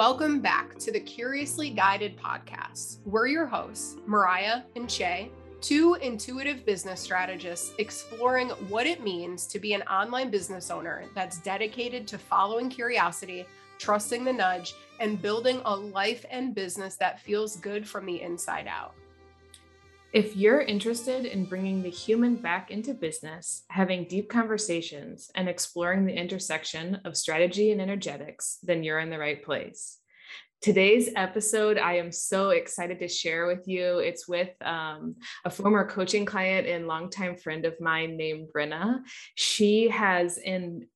Welcome back to the Curiously Guided podcast. We're your hosts, Mariah and Shay, two intuitive business strategists exploring what it means to be an online business owner that's dedicated to following curiosity, trusting the nudge, and building a life and business that feels good from the inside out. If you're interested in bringing the human back into business, having deep conversations, and exploring the intersection of strategy and energetics, then you're in the right place. Today's episode, I am so excited to share with you. It's with um, a former coaching client and longtime friend of mine named Brenna. She has in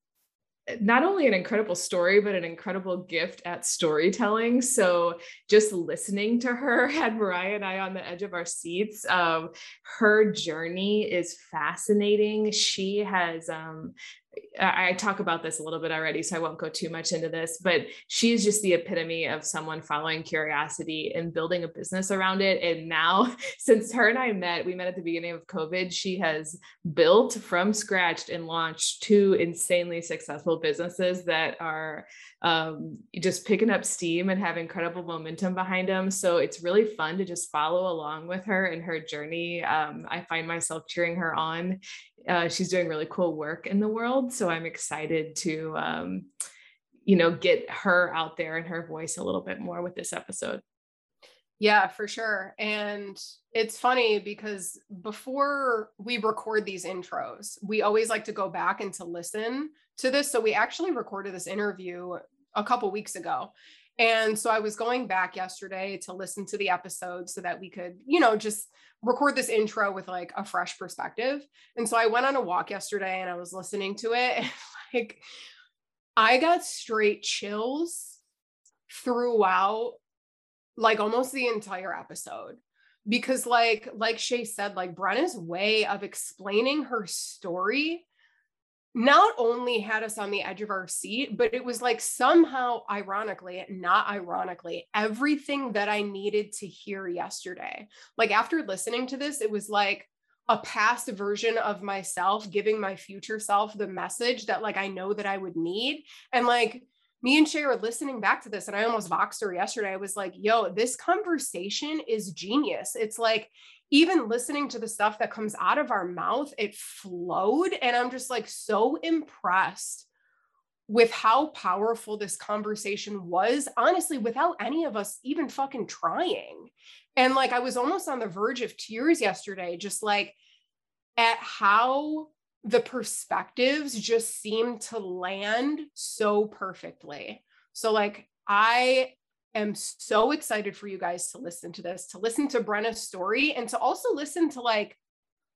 not only an incredible story, but an incredible gift at storytelling. So just listening to her had Mariah and I on the edge of our seats. Um, her journey is fascinating. She has um, I talk about this a little bit already, so I won't go too much into this, but she's just the epitome of someone following curiosity and building a business around it. And now, since her and I met, we met at the beginning of COVID, she has built from scratch and launched two insanely successful businesses that are um, just picking up steam and have incredible momentum behind them. So it's really fun to just follow along with her in her journey. Um, I find myself cheering her on. Uh, she's doing really cool work in the world. So I'm excited to, um, you know, get her out there and her voice a little bit more with this episode. Yeah, for sure. And it's funny because before we record these intros, we always like to go back and to listen to this. So we actually recorded this interview a couple weeks ago. And so I was going back yesterday to listen to the episode so that we could, you know, just record this intro with like a fresh perspective. And so I went on a walk yesterday and I was listening to it and like I got straight chills throughout like almost the entire episode because like like Shay said like Brenna's way of explaining her story not only had us on the edge of our seat, but it was like somehow, ironically, not ironically, everything that I needed to hear yesterday. Like after listening to this, it was like a past version of myself giving my future self the message that like I know that I would need. And like me and Shay were listening back to this, and I almost voxed her yesterday. I was like, yo, this conversation is genius. It's like even listening to the stuff that comes out of our mouth, it flowed. And I'm just like so impressed with how powerful this conversation was, honestly, without any of us even fucking trying. And like, I was almost on the verge of tears yesterday, just like at how the perspectives just seemed to land so perfectly. So, like, I am so excited for you guys to listen to this, to listen to Brenna's story, and to also listen to like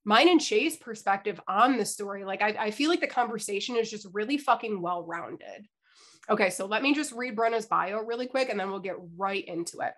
mine and Shay's perspective on the story. Like, I, I feel like the conversation is just really fucking well rounded. Okay, so let me just read Brenna's bio really quick and then we'll get right into it.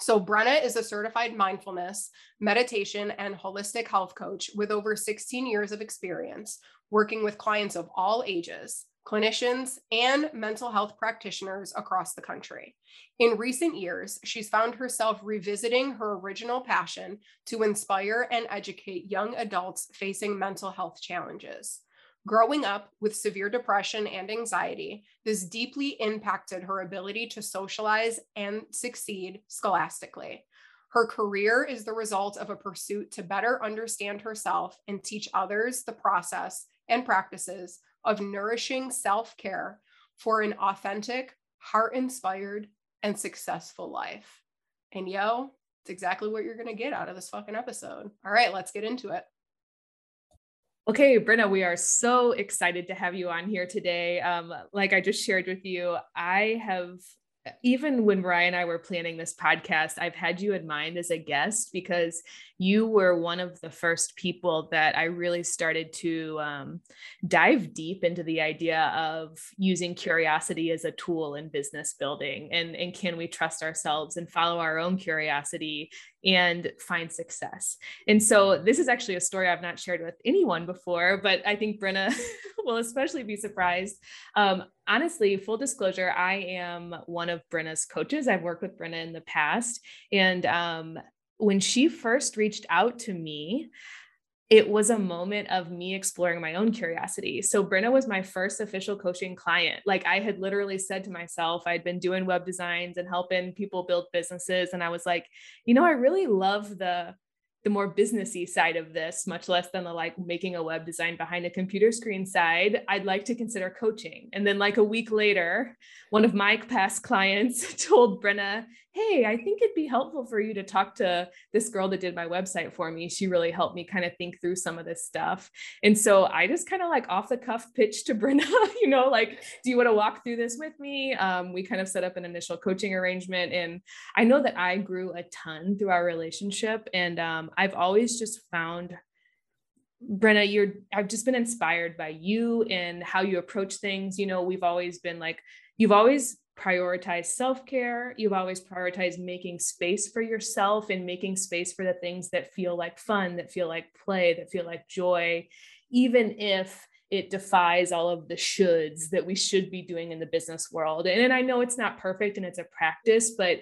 So, Brenna is a certified mindfulness, meditation, and holistic health coach with over 16 years of experience working with clients of all ages clinicians, and mental health practitioners across the country. In recent years, she's found herself revisiting her original passion to inspire and educate young adults facing mental health challenges. Growing up with severe depression and anxiety, this deeply impacted her ability to socialize and succeed scholastically. Her career is the result of a pursuit to better understand herself and teach others the process and practices of nourishing self care for an authentic, heart inspired, and successful life. And yo, it's exactly what you're going to get out of this fucking episode. All right, let's get into it. Okay, Brenna, we are so excited to have you on here today. Um, like I just shared with you, I have even when Ryan and I were planning this podcast, I've had you in mind as a guest because you were one of the first people that I really started to um, dive deep into the idea of using curiosity as a tool in business building and, and can we trust ourselves and follow our own curiosity and find success. And so this is actually a story I've not shared with anyone before, but I think Brenna will especially be surprised. Um, honestly, full disclosure, I am one of Brenna's coaches. I've worked with Brenna in the past. And um, when she first reached out to me, it was a moment of me exploring my own curiosity. So Brenna was my first official coaching client. Like I had literally said to myself, I'd been doing web designs and helping people build businesses. And I was like, you know, I really love the the more businessy side of this, much less than the like making a web design behind a computer screen side, I'd like to consider coaching. And then like a week later, one of my past clients told Brenna, hey, I think it'd be helpful for you to talk to this girl that did my website for me. She really helped me kind of think through some of this stuff. And so I just kind of like off the cuff pitched to Brenna, you know, like, do you want to walk through this with me? Um, we kind of set up an initial coaching arrangement. And I know that I grew a ton through our relationship. And um, I've always just found Brenna, you're I've just been inspired by you and how you approach things. You know, we've always been like, you've always prioritize self care. You've always prioritized making space for yourself and making space for the things that feel like fun, that feel like play, that feel like joy, even if it defies all of the shoulds that we should be doing in the business world. And, and I know it's not perfect and it's a practice, but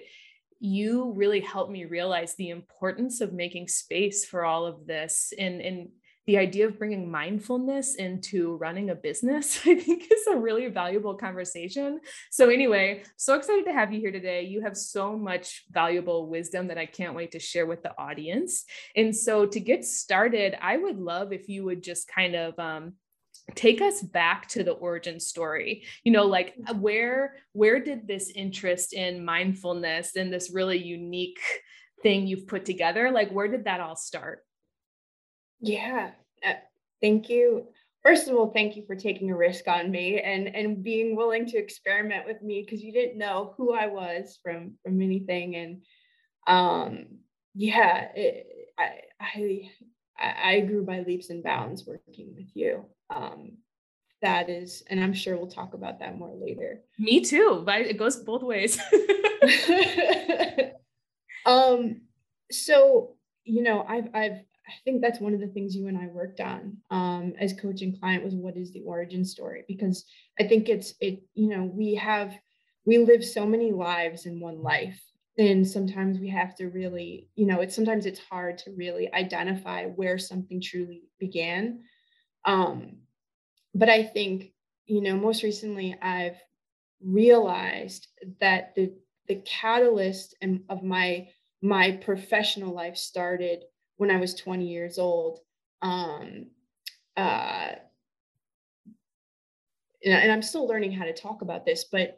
you really helped me realize the importance of making space for all of this and, and the idea of bringing mindfulness into running a business, I think is a really valuable conversation. So, anyway, so excited to have you here today. You have so much valuable wisdom that I can't wait to share with the audience. And so, to get started, I would love if you would just kind of um, take us back to the origin story you know like where where did this interest in mindfulness and this really unique thing you've put together like where did that all start yeah. Uh, thank you. First of all, thank you for taking a risk on me and and being willing to experiment with me because you didn't know who I was from from anything and um yeah, it, I I I grew by leaps and bounds working with you. Um that is and I'm sure we'll talk about that more later. Me too, but it goes both ways. um so you know, I've I've I think that's one of the things you and I worked on um, as coach and client was what is the origin story? Because I think it's it, you know, we have we live so many lives in one life. And sometimes we have to really, you know, it's sometimes it's hard to really identify where something truly began. Um, but I think, you know, most recently I've realized that the the catalyst and of my my professional life started when I was 20 years old. Um, uh, and, I'm still learning how to talk about this, but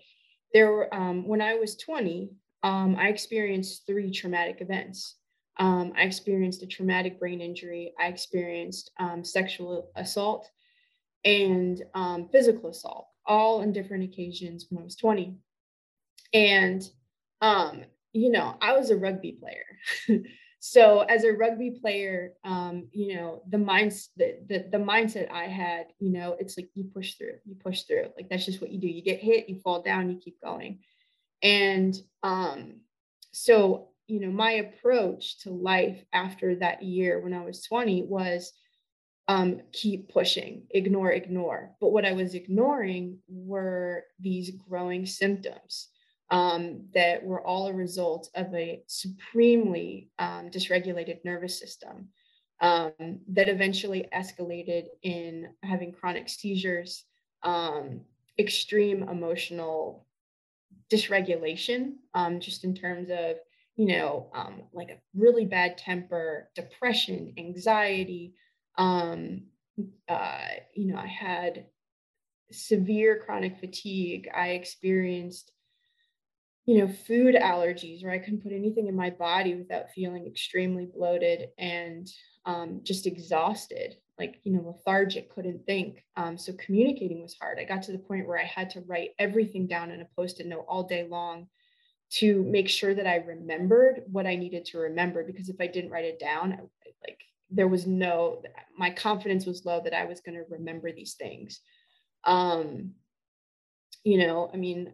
there were, um, when I was 20, um, I experienced three traumatic events. Um, I experienced a traumatic brain injury. I experienced um, sexual assault and um, physical assault, all on different occasions when I was 20. And, um, you know, I was a rugby player. so as a rugby player um, you know the minds the, the, the mindset i had you know it's like you push through you push through. Like that's just what you do. You get hit you fall down you keep going. And um, so you know my approach to life after that year when i was 20 was um, keep pushing ignore ignore. But what i was ignoring were these growing symptoms um, that were all a result of a supremely um, dysregulated nervous system um, that eventually escalated in having chronic seizures, um, extreme emotional dysregulation, um, just in terms of, you know, um, like a really bad temper, depression, anxiety. Uh, you know, I had severe chronic fatigue. I experienced you know, food allergies where I couldn't put anything in my body without feeling extremely bloated and um, just exhausted, like, you know, lethargic, couldn't think. Um, so communicating was hard. I got to the point where I had to write everything down in a post it note all day long to make sure that I remembered what I needed to remember. Because if I didn't write it down, I, like, there was no, my confidence was low that I was going to remember these things. Um, you know, I mean,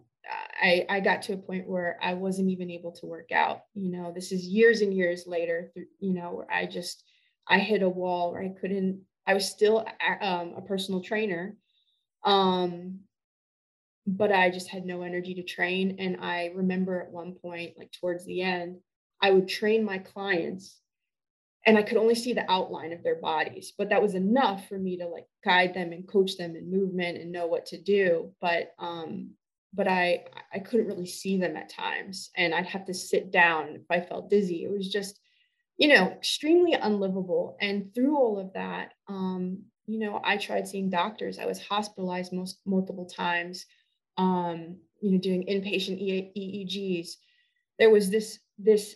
I, I got to a point where I wasn't even able to work out. You know, this is years and years later, you know, where I just, I hit a wall where I couldn't, I was still um, a personal trainer. Um, but I just had no energy to train. And I remember at one point, like towards the end, I would train my clients and I could only see the outline of their bodies, but that was enough for me to like guide them and coach them in movement and know what to do. But um, but I I couldn't really see them at times, and I'd have to sit down if I felt dizzy. It was just, you know, extremely unlivable. And through all of that, um, you know, I tried seeing doctors. I was hospitalized most multiple times. Um, you know, doing inpatient EEGs. There was this this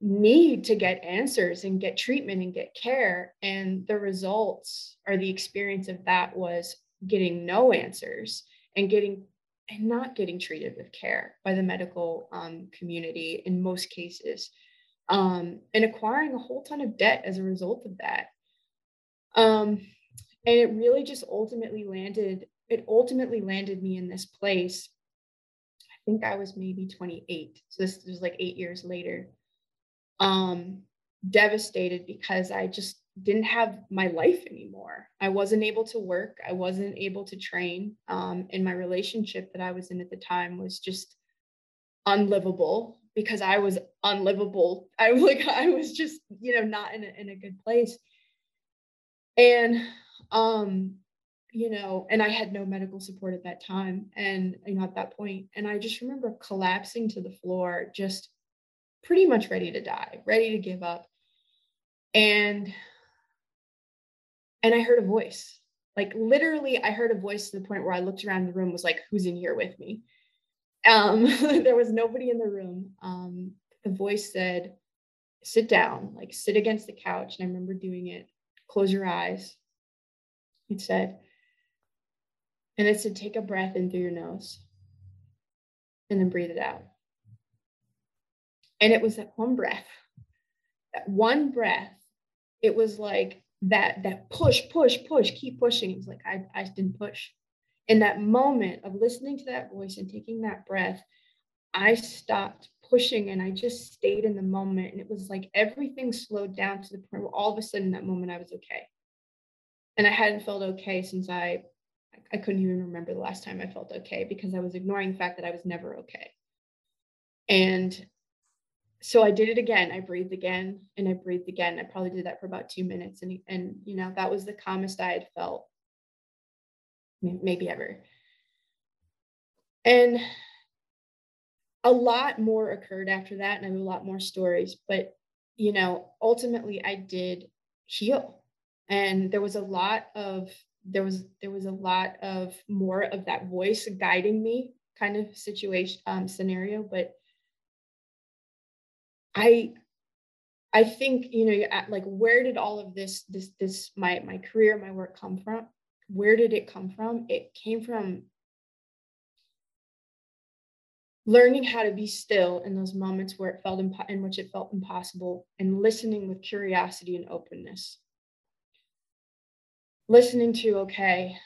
need to get answers and get treatment and get care. And the results or the experience of that was getting no answers and getting and not getting treated with care by the medical um, community in most cases, um, and acquiring a whole ton of debt as a result of that. Um, and it really just ultimately landed. It ultimately landed me in this place. I think I was maybe 28. So this was like eight years later um, devastated because I just didn't have my life anymore. I wasn't able to work. I wasn't able to train. Um, and my relationship that I was in at the time was just unlivable because I was unlivable. I like I was just you know not in a, in a good place. And um, you know, and I had no medical support at that time, and you know at that point, and I just remember collapsing to the floor, just pretty much ready to die, ready to give up. And and I heard a voice. Like literally I heard a voice to the point where I looked around the room was like who's in here with me? Um there was nobody in the room. Um the voice said sit down, like sit against the couch and I remember doing it. Close your eyes. It said and it said take a breath in through your nose and then breathe it out. And it was that one breath, that one breath. It was like that, that push, push, push, keep pushing. It was like, I, I didn't push. In that moment of listening to that voice and taking that breath, I stopped pushing and I just stayed in the moment. And it was like everything slowed down to the point where all of a sudden, in that moment, I was okay. And I hadn't felt okay since I, I couldn't even remember the last time I felt okay because I was ignoring the fact that I was never okay. And so I did it again. I breathed again and I breathed again. I probably did that for about two minutes. And, and you know, that was the calmest I had felt maybe ever. And a lot more occurred after that. And I have a lot more stories. But, you know, ultimately I did heal. And there was a lot of, there was, there was a lot of more of that voice guiding me kind of situation, um, scenario. But I I think you know like where did all of this this this my my career my work come from? Where did it come from? It came from learning how to be still in those moments where it felt impo- in which it felt impossible and listening with curiosity and openness listening to okay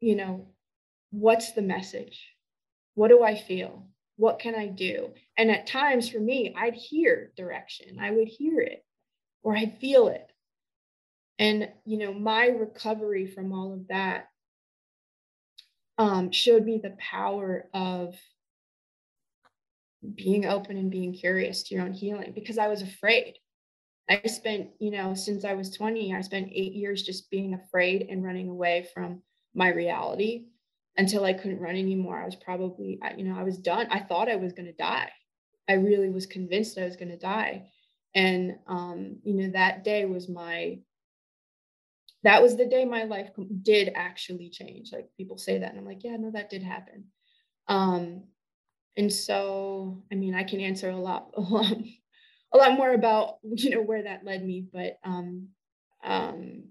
you know what's the message what do i feel what can I do? And at times for me, I'd hear direction, I would hear it or I'd feel it. And, you know, my recovery from all of that um, showed me the power of being open and being curious to your own healing because I was afraid. I spent, you know, since I was 20, I spent eight years just being afraid and running away from my reality until I couldn't run anymore. I was probably, you know, I was done. I thought I was going to die. I really was convinced I was going to die. And, um, you know, that day was my, that was the day my life did actually change. Like people say that, and I'm like, yeah, no, that did happen. Um, and so, I mean, I can answer a lot, a lot, a lot more about, you know, where that led me, but, um, um,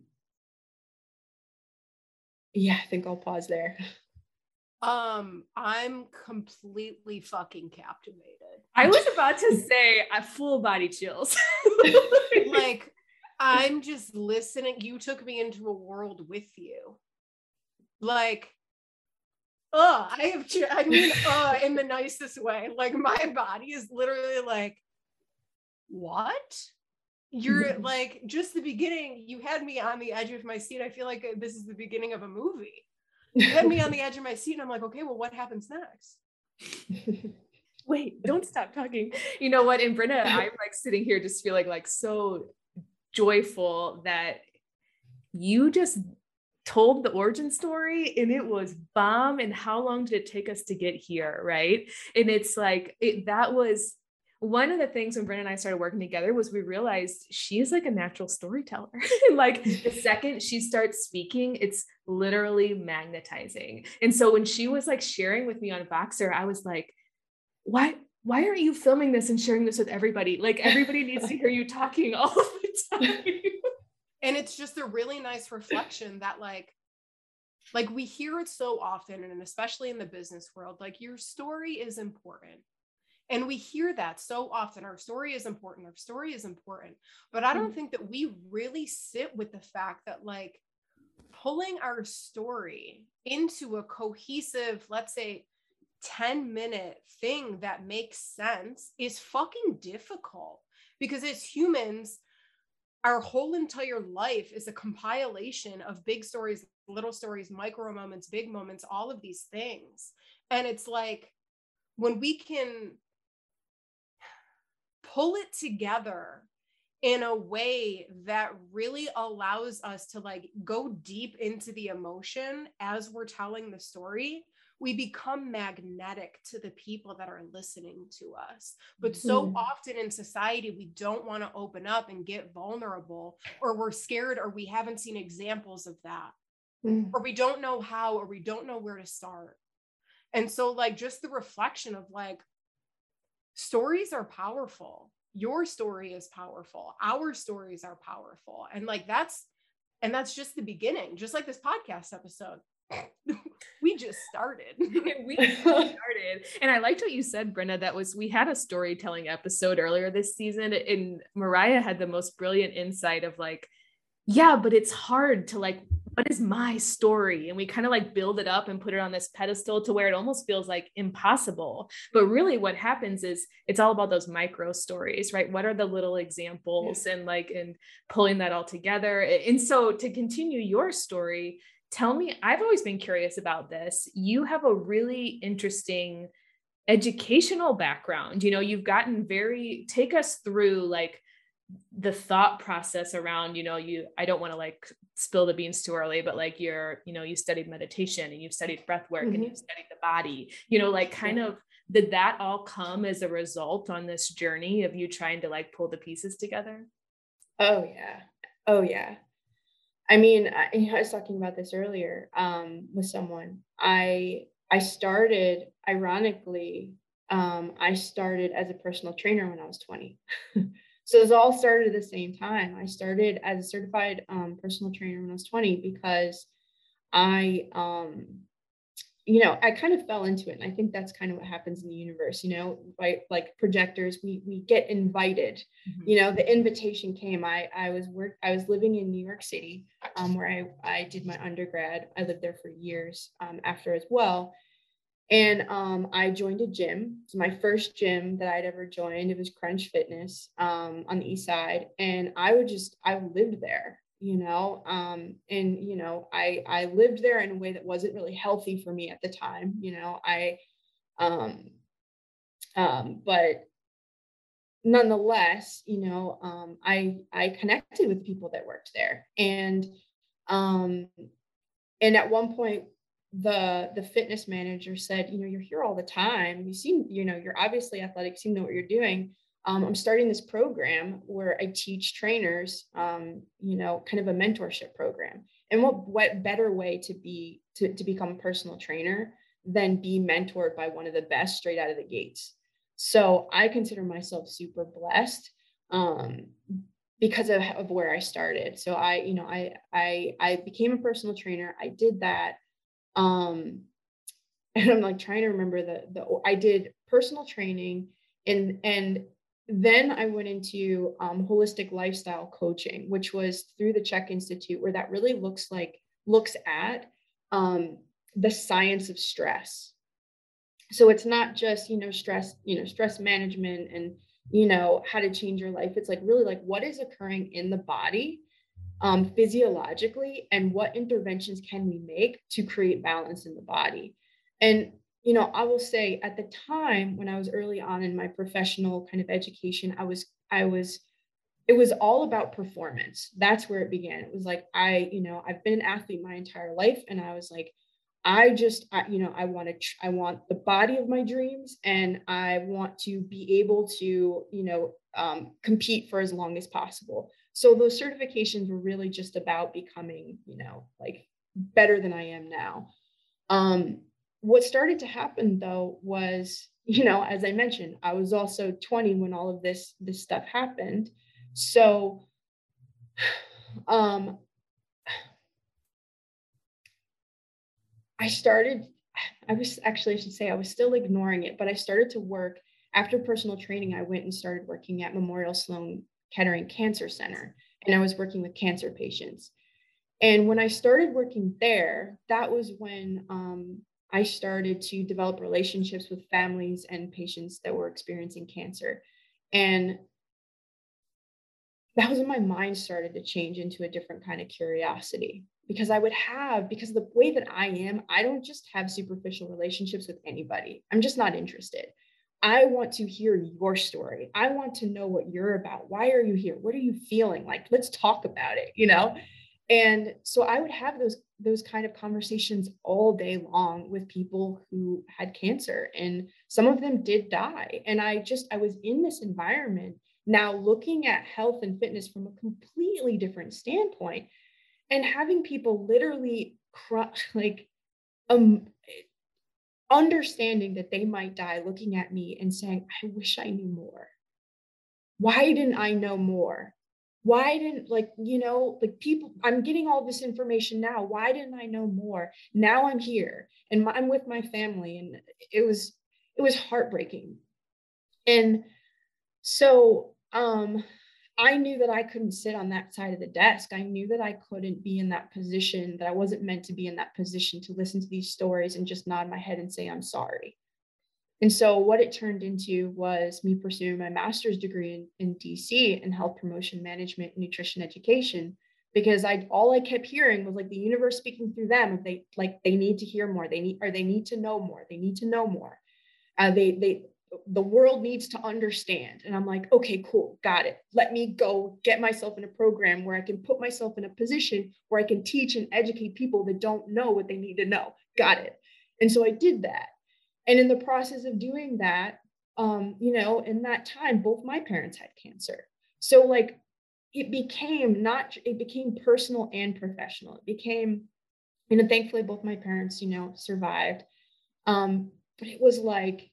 yeah, I think I'll pause there. Um, I'm completely fucking captivated. I was about to say I full body chills. like I'm just listening. You took me into a world with you. Like, oh, I have, I mean, uh, in the nicest way. Like, my body is literally like, what? You're like, just the beginning. You had me on the edge of my seat. I feel like this is the beginning of a movie had me on the edge of my seat and i'm like okay well what happens next wait, don't stop talking. You know what? And Brenna, I'm like sitting here just feeling like so joyful that you just told the origin story and it was bomb and how long did it take us to get here right and it's like it, that was one of the things when Brenna and I started working together was we realized she is like a natural storyteller. like the second she starts speaking, it's literally magnetizing. And so when she was like sharing with me on Voxer, I was like, why why aren't you filming this and sharing this with everybody? Like everybody needs to hear you talking all the time. and it's just a really nice reflection that like like we hear it so often and especially in the business world like your story is important and we hear that so often our story is important our story is important. But i don't mm. think that we really sit with the fact that like pulling our story into a cohesive let's say 10 minute thing that makes sense is fucking difficult. Because as humans our whole entire life is a compilation of big stories little stories micro moments big moments all of these things. And it's like when we can pull it together in a way that really allows us to like go deep into the emotion as we're telling the story we become magnetic to the people that are listening to us. But so mm-hmm. often in society, we don't want to open up and get vulnerable, or we're scared, or we haven't seen examples of that, mm-hmm. or we don't know how, or we don't know where to start. And so, like, just the reflection of like, stories are powerful. Your story is powerful. Our stories are powerful. And like that's and that's just the beginning just like this podcast episode. We just started. We started. And i liked what you said brenna that was we had a storytelling episode earlier this season and mariah had the most brilliant insight of like yeah but it's hard to like what is my story? And we kind of like build it up and put it on this pedestal to where it almost feels like impossible. But really what happens is it's all about those micro stories right? What are the little examples yeah. and like and pulling that all together? And so to continue your story tell me i've always been curious about this. You have a really interesting educational background. You know you've gotten very take us through like the thought process around you know you i don't want to like spill the beans too early but like you're you know you studied meditation and you've studied breath work mm-hmm. and you've studied the body you know like kind yeah. of did that all come as a result on this journey of you trying to like pull the pieces together? Oh yeah. Oh yeah. I mean i, I was talking about this earlier um, with someone. I i started ironically um, i started as a personal trainer when i was 20 So it all started at the same time. I started as a certified um, personal trainer when I was 20 because I, um, you know, I kind of fell into it. And I think that's kind of what happens in the universe, you know, right? Like projectors, we we get invited. Mm-hmm. You know, the invitation came. I I was work I was living in New York City, um, where I I did my undergrad. I lived there for years um, after as well. And um, I joined a gym. It's my first gym that I'd ever joined. It was Crunch Fitness um, on the east side. And I would just, I lived there, you know, um, and, you know, I, I lived there in a way that wasn't really healthy for me at the time, you know, I, um, um, but nonetheless, you know, um, I, I connected with people that worked there and, um, and at one point the the fitness manager said, you know, you're here all the time. You seem, you know, you're obviously athletic. You know what you're doing. Um, I'm starting this program where I teach trainers, um, you know, kind of a mentorship program. And what what better way to be to to become a personal trainer than be mentored by one of the best straight out of the gates? So I consider myself super blessed um, because of, of where I started. So I, you know, I I I became a personal trainer. I did that um, and I'm like trying to remember the the I did personal training and and then I went into um, holistic lifestyle coaching, which was through the CHEK Institute, where that really looks like looks at um, the science of stress. So it's not just you know stress, you know stress management and you know how to change your life. It's like really like what is occurring in the body um, physiologically and what interventions can we make to create balance in the body and you know, I will say at the time when I was early on in my professional kind of education, I was, I was, it was all about performance. That's where it began. It was like, I, you know, I've been an athlete my entire life. And I was like, I just, I, you know, I want to, I want the body of my dreams and I want to be able to, you know, um, compete for as long as possible. So those certifications were really just about becoming, you know, like better than I am now. Um, what started to happen though was you know as i mentioned i was also 20 when all of this this stuff happened so um i started i was actually i should say i was still ignoring it but i started to work after personal training i went and started working at memorial sloan kettering cancer center and i was working with cancer patients and when i started working there that was when um, I started to develop relationships with families and patients that were experiencing cancer. And that was when my mind started to change into a different kind of curiosity because I would have, because the way that I am, I don't just have superficial relationships with anybody. I'm just not interested. I want to hear your story. I want to know what you're about. Why are you here? What are you feeling? Like, let's talk about it, you know? and so i would have those those kind of conversations all day long with people who had cancer and some of them did die and i just i was in this environment now looking at health and fitness from a completely different standpoint and having people literally crush like um understanding that they might die looking at me and saying i wish i knew more. Why didn't i know more? Why didn't like you know like people i'm getting all this information now. Why didn't i know more? Now i'm here and i'm with my family and it was it was heartbreaking. And so um i knew that i couldn't sit on that side of the desk i knew that i couldn't be in that position that i wasn't meant to be in that position to listen to these stories and just nod my head and say i'm sorry and so what it turned into was me pursuing my master's degree in, in DC in health promotion management and nutrition education because I all I kept hearing was like the universe speaking through them. They like they need to hear more. They need or they need to know more. They need to know more. Uh, they they the world needs to understand. And I'm like, okay, cool, got it. Let me go get myself in a program where I can put myself in a position where I can teach and educate people that don't know what they need to know. Got it. And so I did that. And in the process of doing that, um, you know, in that time, both my parents had cancer. So like it became not, it became personal and professional. It became, you know, thankfully both my parents, you know, survived. Um, but it was like,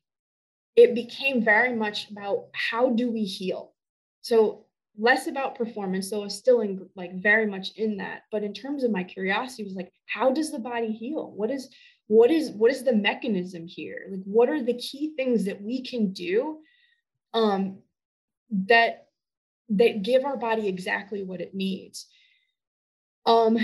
it became very much about how do we heal? So less about performance, though I was still in like very much in that. But in terms of my curiosity, was like, how does the body heal? What is what is what is the mechanism here like what are the key things that we can do um that that give our body exactly what it needs um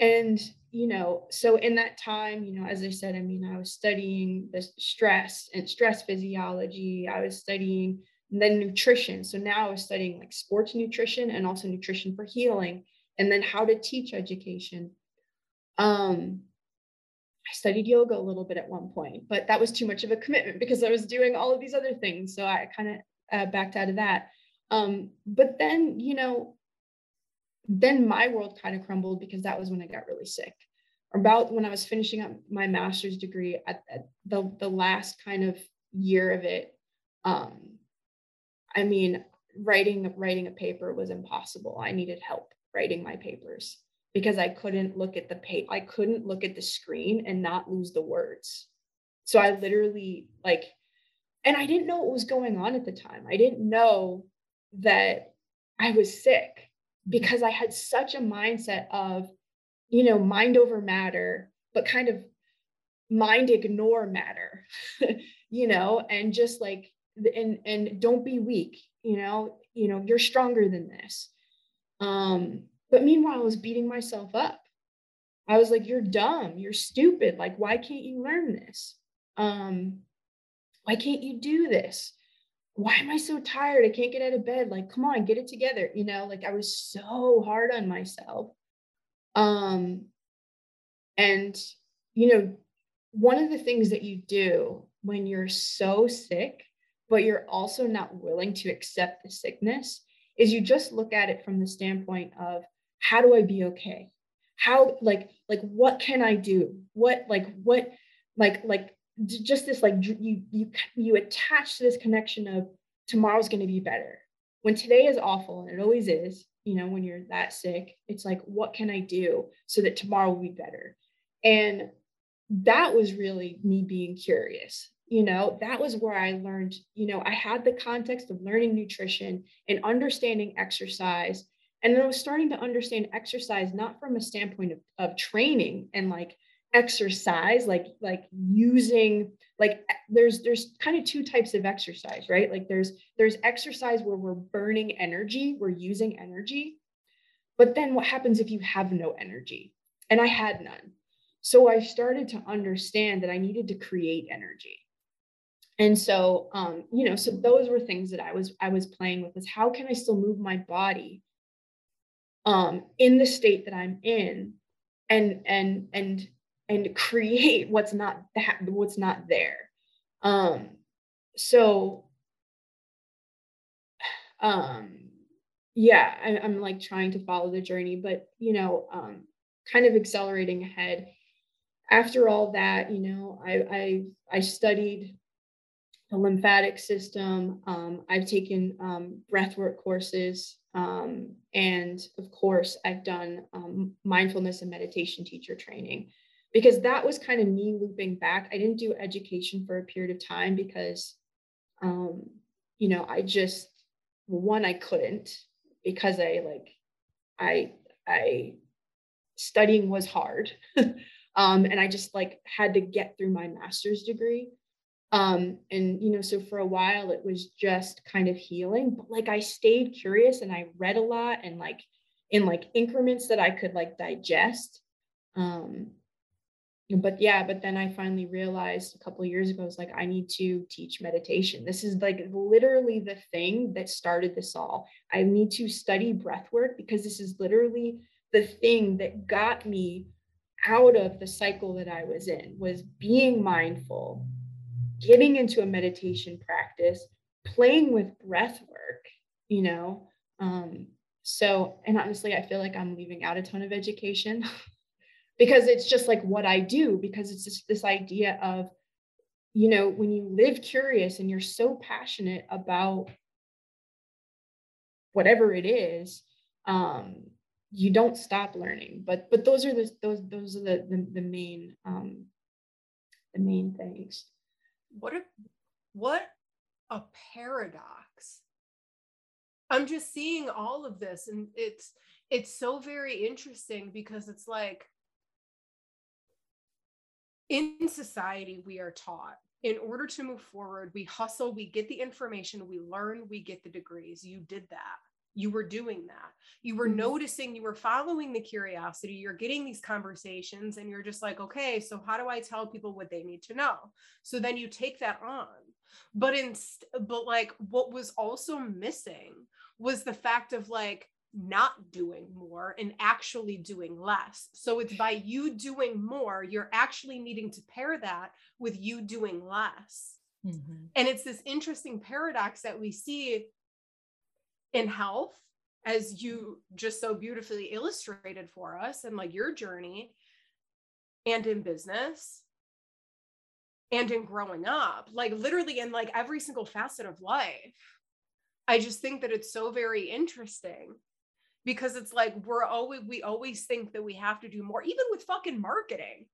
and you know so in that time you know as i said i mean i was studying the stress and stress physiology i was studying then nutrition so now i was studying like sports nutrition and also nutrition for healing and then how to teach education um I studied yoga a little bit at one point, but that was too much of a commitment because I was doing all of these other things. So I kind of uh, backed out of that. Um, but then, you know, then my world kind of crumbled because that was when I got really sick. About when I was finishing up my master's degree at, at the, the last kind of year of it, um, I mean, writing writing a paper was impossible. I needed help writing my papers because I couldn't look at the page. I couldn't look at the screen and not lose the words. So I literally like, and I didn't know what was going on at the time. I didn't know that I was sick because I had such a mindset of, you know, mind over matter, but kind of mind ignore matter, you know, and just like, and and don't be weak, you know, you know, you're stronger than this. Um, but meanwhile, I was beating myself up. I was like, you're dumb, you're stupid. Like, why can't you learn this? Um, why can't you do this? Why am I so tired? I can't get out of bed. Like, come on, get it together. You know, like I was so hard on myself. Um, and you know, one of the things that you do when you're so sick, but you're also not willing to accept the sickness, is you just look at it from the standpoint of how do I be okay? How like like what can I do? What like what like like just this like you you you attach to this connection of tomorrow's going to be better. When today is awful and it always is you know when you're that sick it's like what can i do so that tomorrow will be better? And that was really me being curious you know? That was where i learned you know i had the context of learning nutrition and understanding exercise and then i was starting to understand exercise not from a standpoint of, of training and like exercise like like using like there's there's kind of two types of exercise right? Like there's there's exercise where we're burning energy we're using energy but then what happens if you have no energy? And i had none. So i started to understand that i needed to create energy. And so um you know so those were things that i was i was playing with is how can i still move my body um in the state that i'm in? And and and and create what's not that what's not there. Um so um yeah I, i'm like trying to follow the journey but you know um kind of accelerating ahead. After all that you know i i i studied the lymphatic system. Um, i've taken um, breathwork courses. Um, and of course i've done um, mindfulness and meditation teacher training because that was kind of me looping back. I didn't do education for a period of time because, um, you know, I just one I couldn't because I like I I studying was hard, um, and I just like had to get through my master's degree. Um, and you know, so for a while it was just kind of healing, but like I stayed curious and I read a lot and like in like increments that I could like digest. Um, but yeah but then i finally realized a couple years ago it's like i need to teach meditation. This is like literally the thing that started this all. I need to study breath work because this is literally the thing that got me out of the cycle that i was in was being mindful getting into a meditation practice playing with breath work you know? Um so and honestly i feel like i'm leaving out a ton of education because it's just like what I do, because it's just this idea of, you know, when you live curious and you're so passionate about whatever it is, um, you don't stop learning. But but those are the those those are the the, the main um, the main things. What a what a paradox. I'm just seeing all of this and it's it's so very interesting because it's like in society we are taught in order to move forward we hustle we get the information we learn we get the degrees. You did that. You were doing that. You were mm-hmm. noticing you were following the curiosity you're getting these conversations and you're just like okay so how do i tell people what they need to know? So then you take that on. But in but like what was also missing was the fact of like not doing more and actually doing less. So it's by you doing more, you're actually needing to pair that with you doing less. Mm-hmm. And it's this interesting paradox that we see in health, as you just so beautifully illustrated for us, and like your journey, and in business, and in growing up, like literally in like every single facet of life. I just think that it's so very interesting because it's like we're always we always think that we have to do more even with fucking marketing.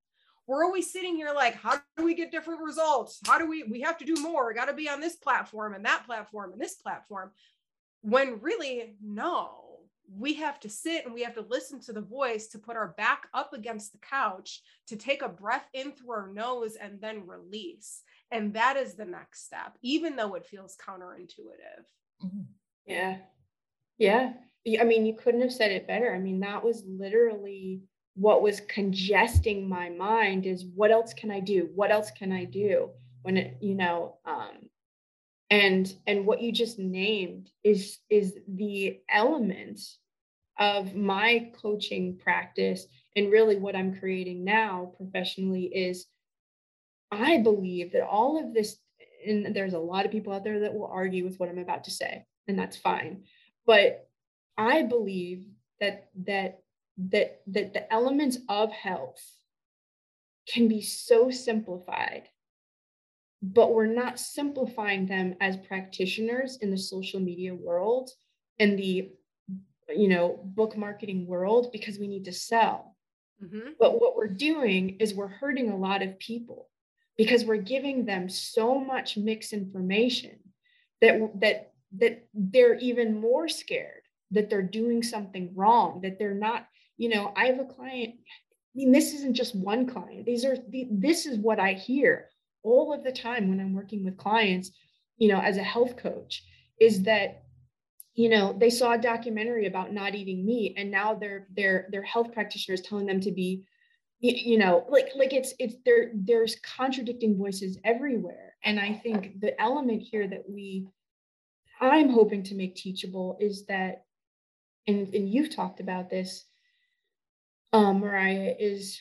We're always sitting here like how do we get different results? How do we we have to do more. We got to be on this platform and that platform and this platform. When really no we have to sit and we have to listen to the voice to put our back up against the couch to take a breath in through our nose and then release. And that is the next step even though it feels counterintuitive. Mm-hmm. yeah. Yeah I mean, you couldn't have said it better. I mean, that was literally what was congesting my mind is what else can I do? What else can I do? When it, you know, um, and and what you just named is is the element of my coaching practice and really what I'm creating now professionally is I believe that all of this, and there's a lot of people out there that will argue with what I'm about to say, and that's fine. But I believe that that that that the elements of health can be so simplified but we're not simplifying them as practitioners in the social media world and the you know book marketing world because we need to sell mm-hmm. but what we're doing is we're hurting a lot of people because we're giving them so much mixed information that that that they're even more scared that they're doing something wrong that they're not you know i have a client i mean this isn't just one client. These are the, this is what i hear all of the time when I'm working with clients, you know, as a health coach, is that you know they saw a documentary about not eating meat and now their their their health practitioners telling them to be you know like like it's it's there there's contradicting voices everywhere. And i think the element here that we i'm hoping to make teachable is that and and you've talked about this um mariah is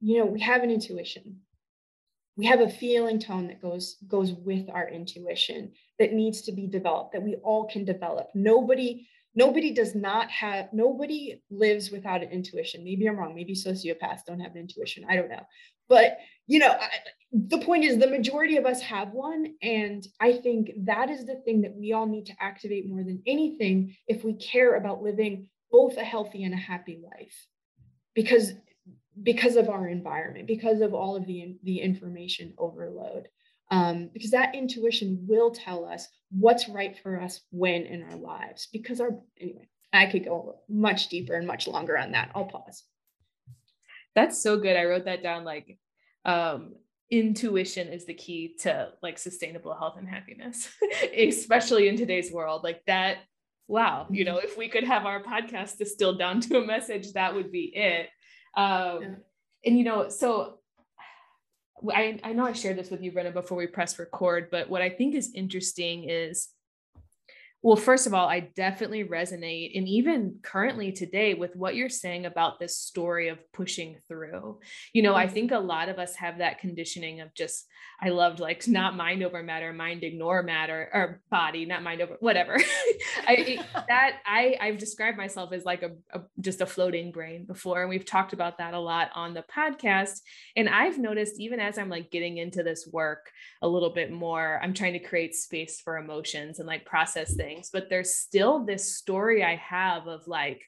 you know we have an intuition. We have a feeling tone that goes goes with our intuition that needs to be developed that we all can develop. Nobody nobody does not have nobody lives without an intuition. Maybe i'm wrong. Maybe sociopaths don't have an intuition. I don't know but you know I, the point is the majority of us have one and i think that is the thing that we all need to activate more than anything if we care about living both a healthy and a happy life because because of our environment, because of all of the, the information overload. Um, because that intuition will tell us what's right for us when in our lives. Because our, anyway, I could go much deeper and much longer on that. I'll pause. That's so good. I wrote that down like, um, intuition is the key to like sustainable health and happiness especially in today's world like that wow you know if we could have our podcast distilled down to a message that would be it um, yeah. And, you know, so I, I know I shared this with you, Brenna, before we press record, but what I think is interesting is well, first of all, I definitely resonate, and even currently today, with what you're saying about this story of pushing through. You know, I mm-hmm. think a lot of us have that conditioning of just, I loved like not mind over matter, mind ignore matter, or body, not mind over whatever. I it, that I I've described myself as like a, a just a floating brain before, and we've talked about that a lot on the podcast. And I've noticed even as I'm like getting into this work a little bit more, I'm trying to create space for emotions and like process things things, but there's still this story I have of like,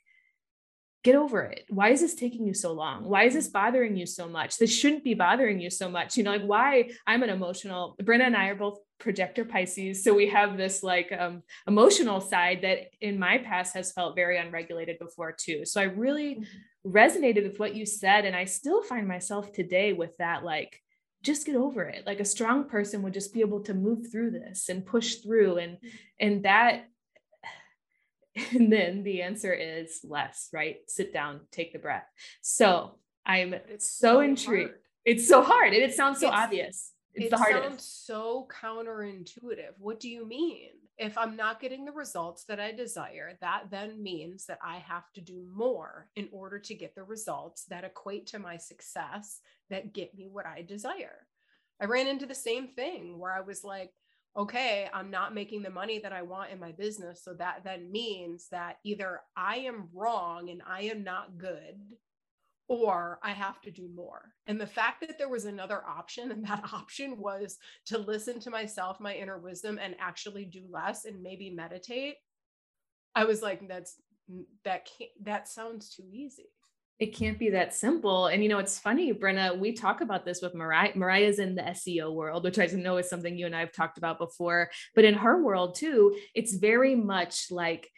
get over it. Why is this taking you so long? Why is this bothering you so much? This shouldn't be bothering you so much. You know, like why I'm an emotional, Brenna and I are both projector Pisces. So we have this like um, emotional side that in my past has felt very unregulated before too. So I really mm-hmm. resonated with what you said. And I still find myself today with that, like, just get over it. Like a strong person would just be able to move through this and push through and mm-hmm. and that and then the answer is less right? Sit down take the breath. So i'm it's so, so intrigued. hard. it's so hard and it sounds so it's, obvious. It's it the hardest. sounds so counterintuitive. What do you mean if I'm not getting the results that I desire, that then means that I have to do more in order to get the results that equate to my success that get me what I desire. I ran into the same thing where I was like, okay, I'm not making the money that I want in my business. So that then means that either I am wrong and I am not good or I have to do more. And the fact that there was another option, and that option was to listen to myself, my inner wisdom, and actually do less and maybe meditate, I was like, that's that can't that sounds too easy. It can't be that simple. And you know, it's funny, Brenna, we talk about this with Mariah. Mariah's in the SEO world, which I know is something you and I have talked about before. But in her world too, it's very much like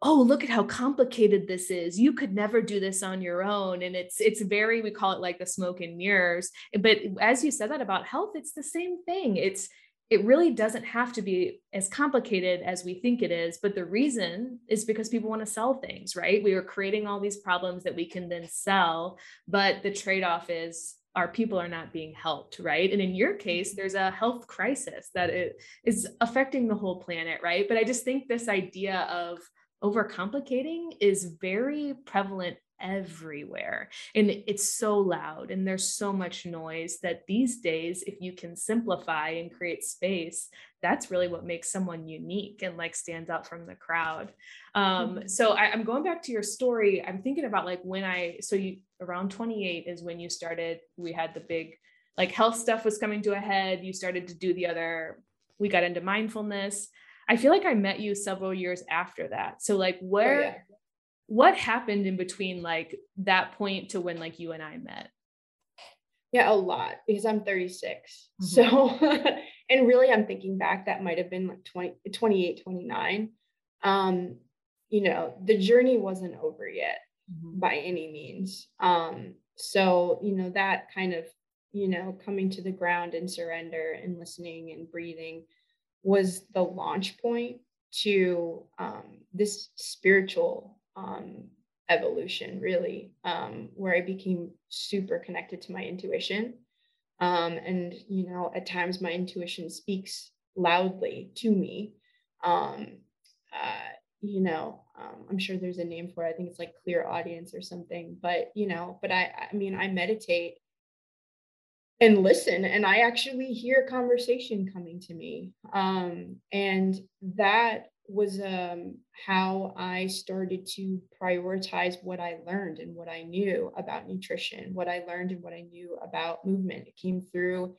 oh look at how complicated this is. You could never do this on your own. And it's it's very we call it like the smoke and mirrors. But as you said that about health it's the same thing. It's it really doesn't have to be as complicated as we think it is. But the reason is because people want to sell things right? We are creating all these problems that we can then sell but the trade-off is our people are not being helped right? And in your case mm-hmm. there's a health crisis that it is affecting the whole planet right? But i just think this idea of overcomplicating is very prevalent everywhere. And it's so loud and there's so much noise that these days if you can simplify and create space that's really what makes someone unique and like stands out from the crowd. Um mm-hmm. so I, i'm going back to your story i'm thinking about like when i so you around 28 is when you started we had the big like health stuff was coming to a head you started to do the other we got into mindfulness i feel like i met you several years after that so like where oh, yeah what happened in between like that point to when like you and I met? Yeah, a lot because I'm 36. Mm-hmm. So, and really I'm thinking back, that might have been like 20, 28, 29. Um, you know, the journey wasn't over yet mm-hmm. by any means. Um, so, you know, that kind of, you know, coming to the ground and surrender and listening and breathing was the launch point to um, this spiritual um, evolution, really, um, where I became super connected to my intuition. Um, and, you know, at times my intuition speaks loudly to me. Um, uh, you know, um, I'm sure there's a name for it. I think it's like clairaudience or something. But, you know, but I, I mean, I meditate and listen and i actually hear conversation coming to me um, and that was um, how I started to prioritize what I learned and what I knew about nutrition, what I learned and what I knew about movement. It came through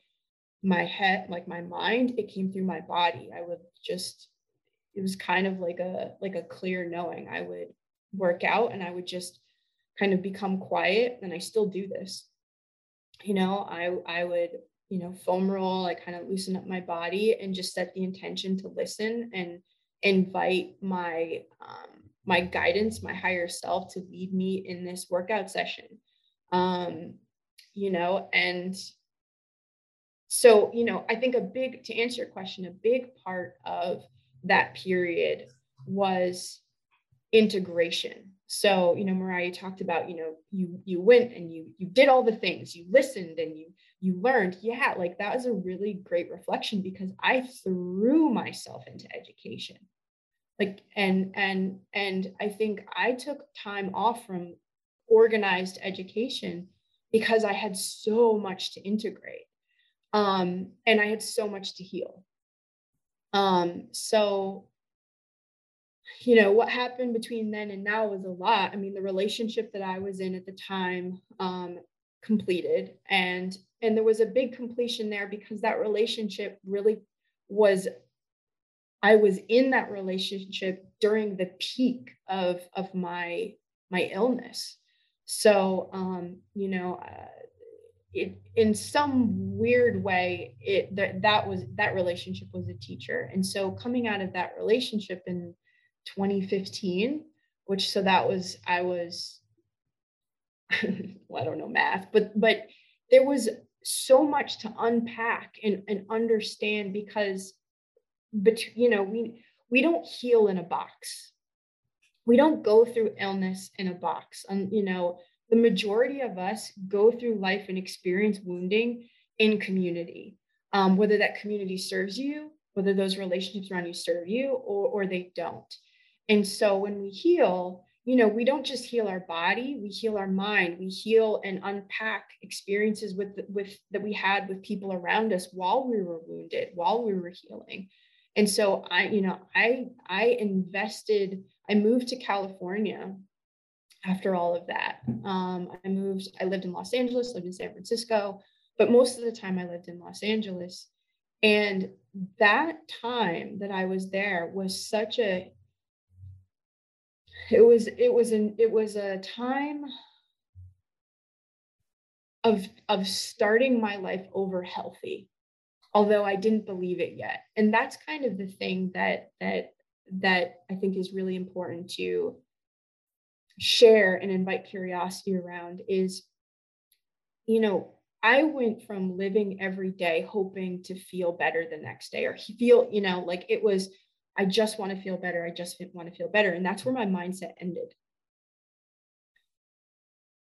my head, like my mind, it came through my body. I would just, it was kind of like a like a clear knowing. I would work out and I would just kind of become quiet. And I still do this. You know, I I would, you know, foam roll, I kind of loosen up my body and just set the intention to listen and invite my um, my guidance, my higher self to lead me in this workout session. Um, you know, and so, you know, I think a big, to answer your question, a big part of that period was integration. So, you know, Mariah talked about, you know, you you went and you you did all the things, you listened and you you learned. Yeah, like that was a really great reflection because I threw myself into education like and and and i think i took time off from organized education because i had so much to integrate um, and i had so much to heal um, so you know what happened between then and now was a lot i mean the relationship that i was in at the time um, completed and and there was a big completion there because that relationship really was I was in that relationship during the peak of of my my illness. So um, you know, uh, it in some weird way, it that that was that relationship was a teacher. And so coming out of that relationship in 2015, which so that was I was well, I don't know math, but but there was so much to unpack and, and understand because but you know we we don't heal in a box. We don't go through illness in a box. And you know the majority of us go through life and experience wounding in community um, whether that community serves you whether those relationships around you serve you or, or they don't and so when we heal you know we don't just heal our body we heal our mind. We heal and unpack experiences with with that we had with people around us while we were wounded while we were healing. And so i you know i i invested i moved to california after all of that. Um, i moved i lived in los angeles lived in san francisco but most of the time i lived in los angeles. And that time that i was there was such a it was it was an it was a time of of starting my life over healthy although I didn't believe it yet. And that's kind of the thing that that that I think is really important to share and invite curiosity around is you know I went from living every day hoping to feel better the next day or feel you know like it was I just want to feel better I just want to feel better and that's where my mindset ended.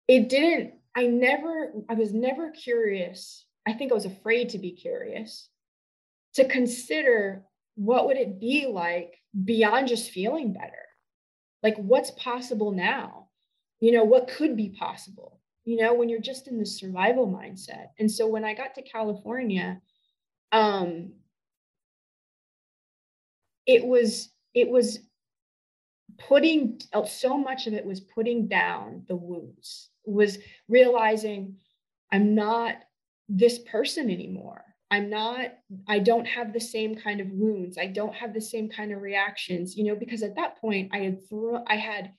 It didn't I never I was never curious I think I was afraid to be curious, to consider what would it be like beyond just feeling better. like what's possible now? You know what could be possible? You know when you're just in the survival mindset. And so when i got to california um it was it was putting oh, so much of it was putting down the wounds was realizing i'm not this person anymore. I'm not i don't have the same kind of wounds. I don't have the same kind of reactions you know because at that point i had thrown i had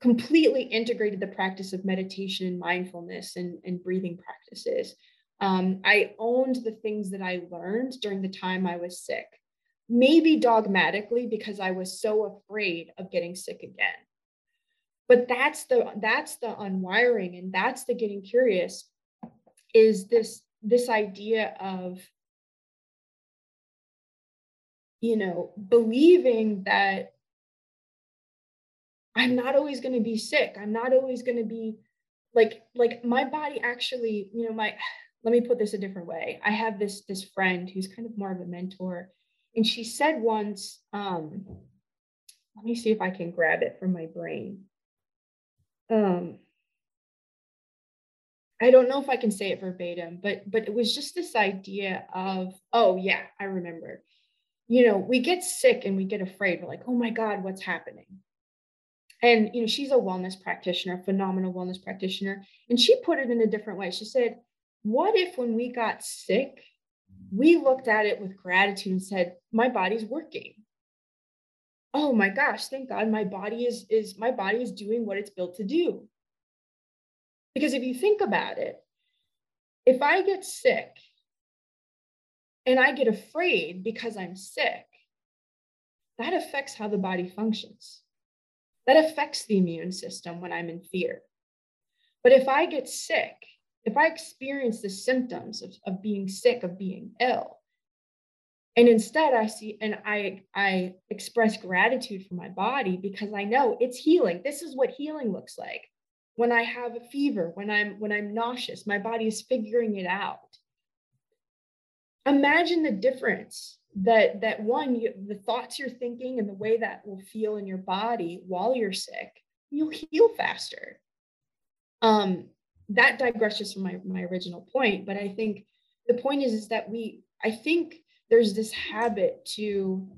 completely integrated the practice of meditation and mindfulness and, and breathing practices. Um, i owned the things that i learned during the time i was sick maybe dogmatically because I was so afraid of getting sick again. But that's the that's the unwiring and that's the getting curious is this this idea of you know believing that I'm not always going to be sick. I'm not always going to be like like my body actually, you know, my let me put this a different way. I have this this friend who's kind of more of a mentor and she said once, um, let me see if I can grab it from my brain. Um, I don't know if I can say it verbatim, but but it was just this idea of, oh yeah, I remember. You know, we get sick and we get afraid. We're like, oh my God, what's happening? And you know, she's a wellness practitioner, phenomenal wellness practitioner. And she put it in a different way. She said, what if when we got sick, we looked at it with gratitude and said, my body's working. Oh my gosh, thank God my body is, is my body is doing what it's built to do. Because if you think about it, if I get sick and I get afraid because I'm sick, that affects how the body functions. That affects the immune system when I'm in fear. But if I get sick if I experience the symptoms of, of being sick, of being ill, and instead I see and I I express gratitude for my body because I know it's healing. This is what healing looks like. When I have a fever, when I'm when I'm nauseous, my body is figuring it out. Imagine the difference that that one you, the thoughts you're thinking and the way that will feel in your body while you're sick, you'll heal faster. Um, that digresses from my, my original point but i think the point is is that we i think there's this habit to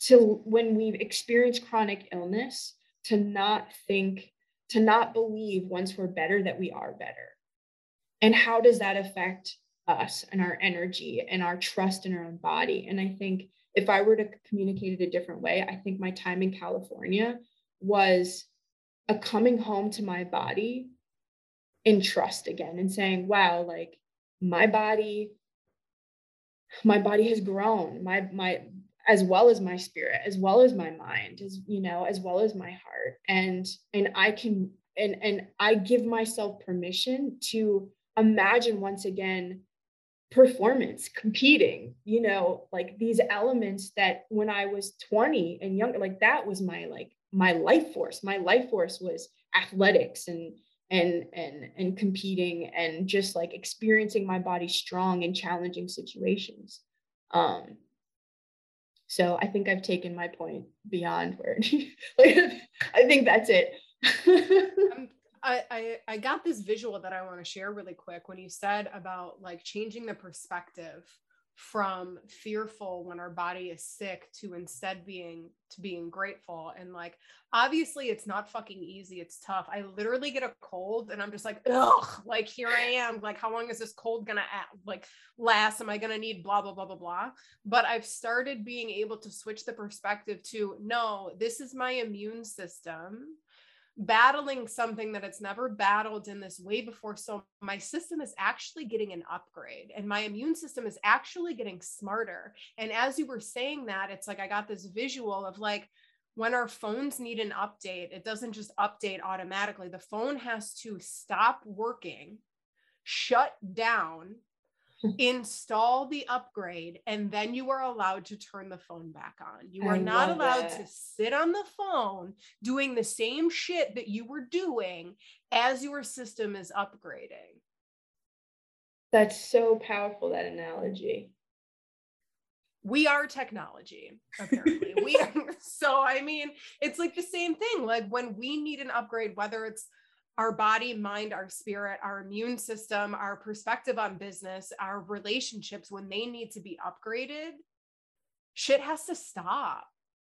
to when we've experienced chronic illness to not think to not believe once we're better that we are better. And how does that affect us and our energy and our trust in our own body? And i think if i were to communicate it a different way i think my time in california was a coming home to my body in trust again and saying, wow, like my body, my body has grown, my, my, as well as my spirit, as well as my mind, as you know, as well as my heart. And, and I can, and, and I give myself permission to imagine once again performance competing you know like these elements that when i was 20 and younger like that was my like my life force. My life force was athletics and and and and competing and just like experiencing my body strong in challenging situations. Um so i think i've taken my point beyond where like, i think that's it. Um, I, I i got this visual that i want to share really quick when you said about like changing the perspective from fearful when our body is sick to instead being to being grateful. And like obviously it's not fucking easy. It's tough. I literally get a cold and i'm just like ugh like here i am. Like how long is this cold gonna like last? Am i gonna need blah blah blah blah blah? But i've started being able to switch the perspective to no this is my immune system battling something that it's never battled in this way before. So my system is actually getting an upgrade and my immune system is actually getting smarter. And as you were saying that, it's like I got this visual of like, when our phones need an update, it doesn't just update automatically. The phone has to stop working, shut down, install the upgrade and then you are allowed to turn the phone back on. You are I not allowed to sit on the phone doing the same shit that you were doing as your system is upgrading. That's so powerful, that analogy. we are technology apparently we are, so i mean it's like the same thing like when we need an upgrade whether it's our body mind our spirit our immune system our perspective on business our relationships when they need to be upgraded shit has to stop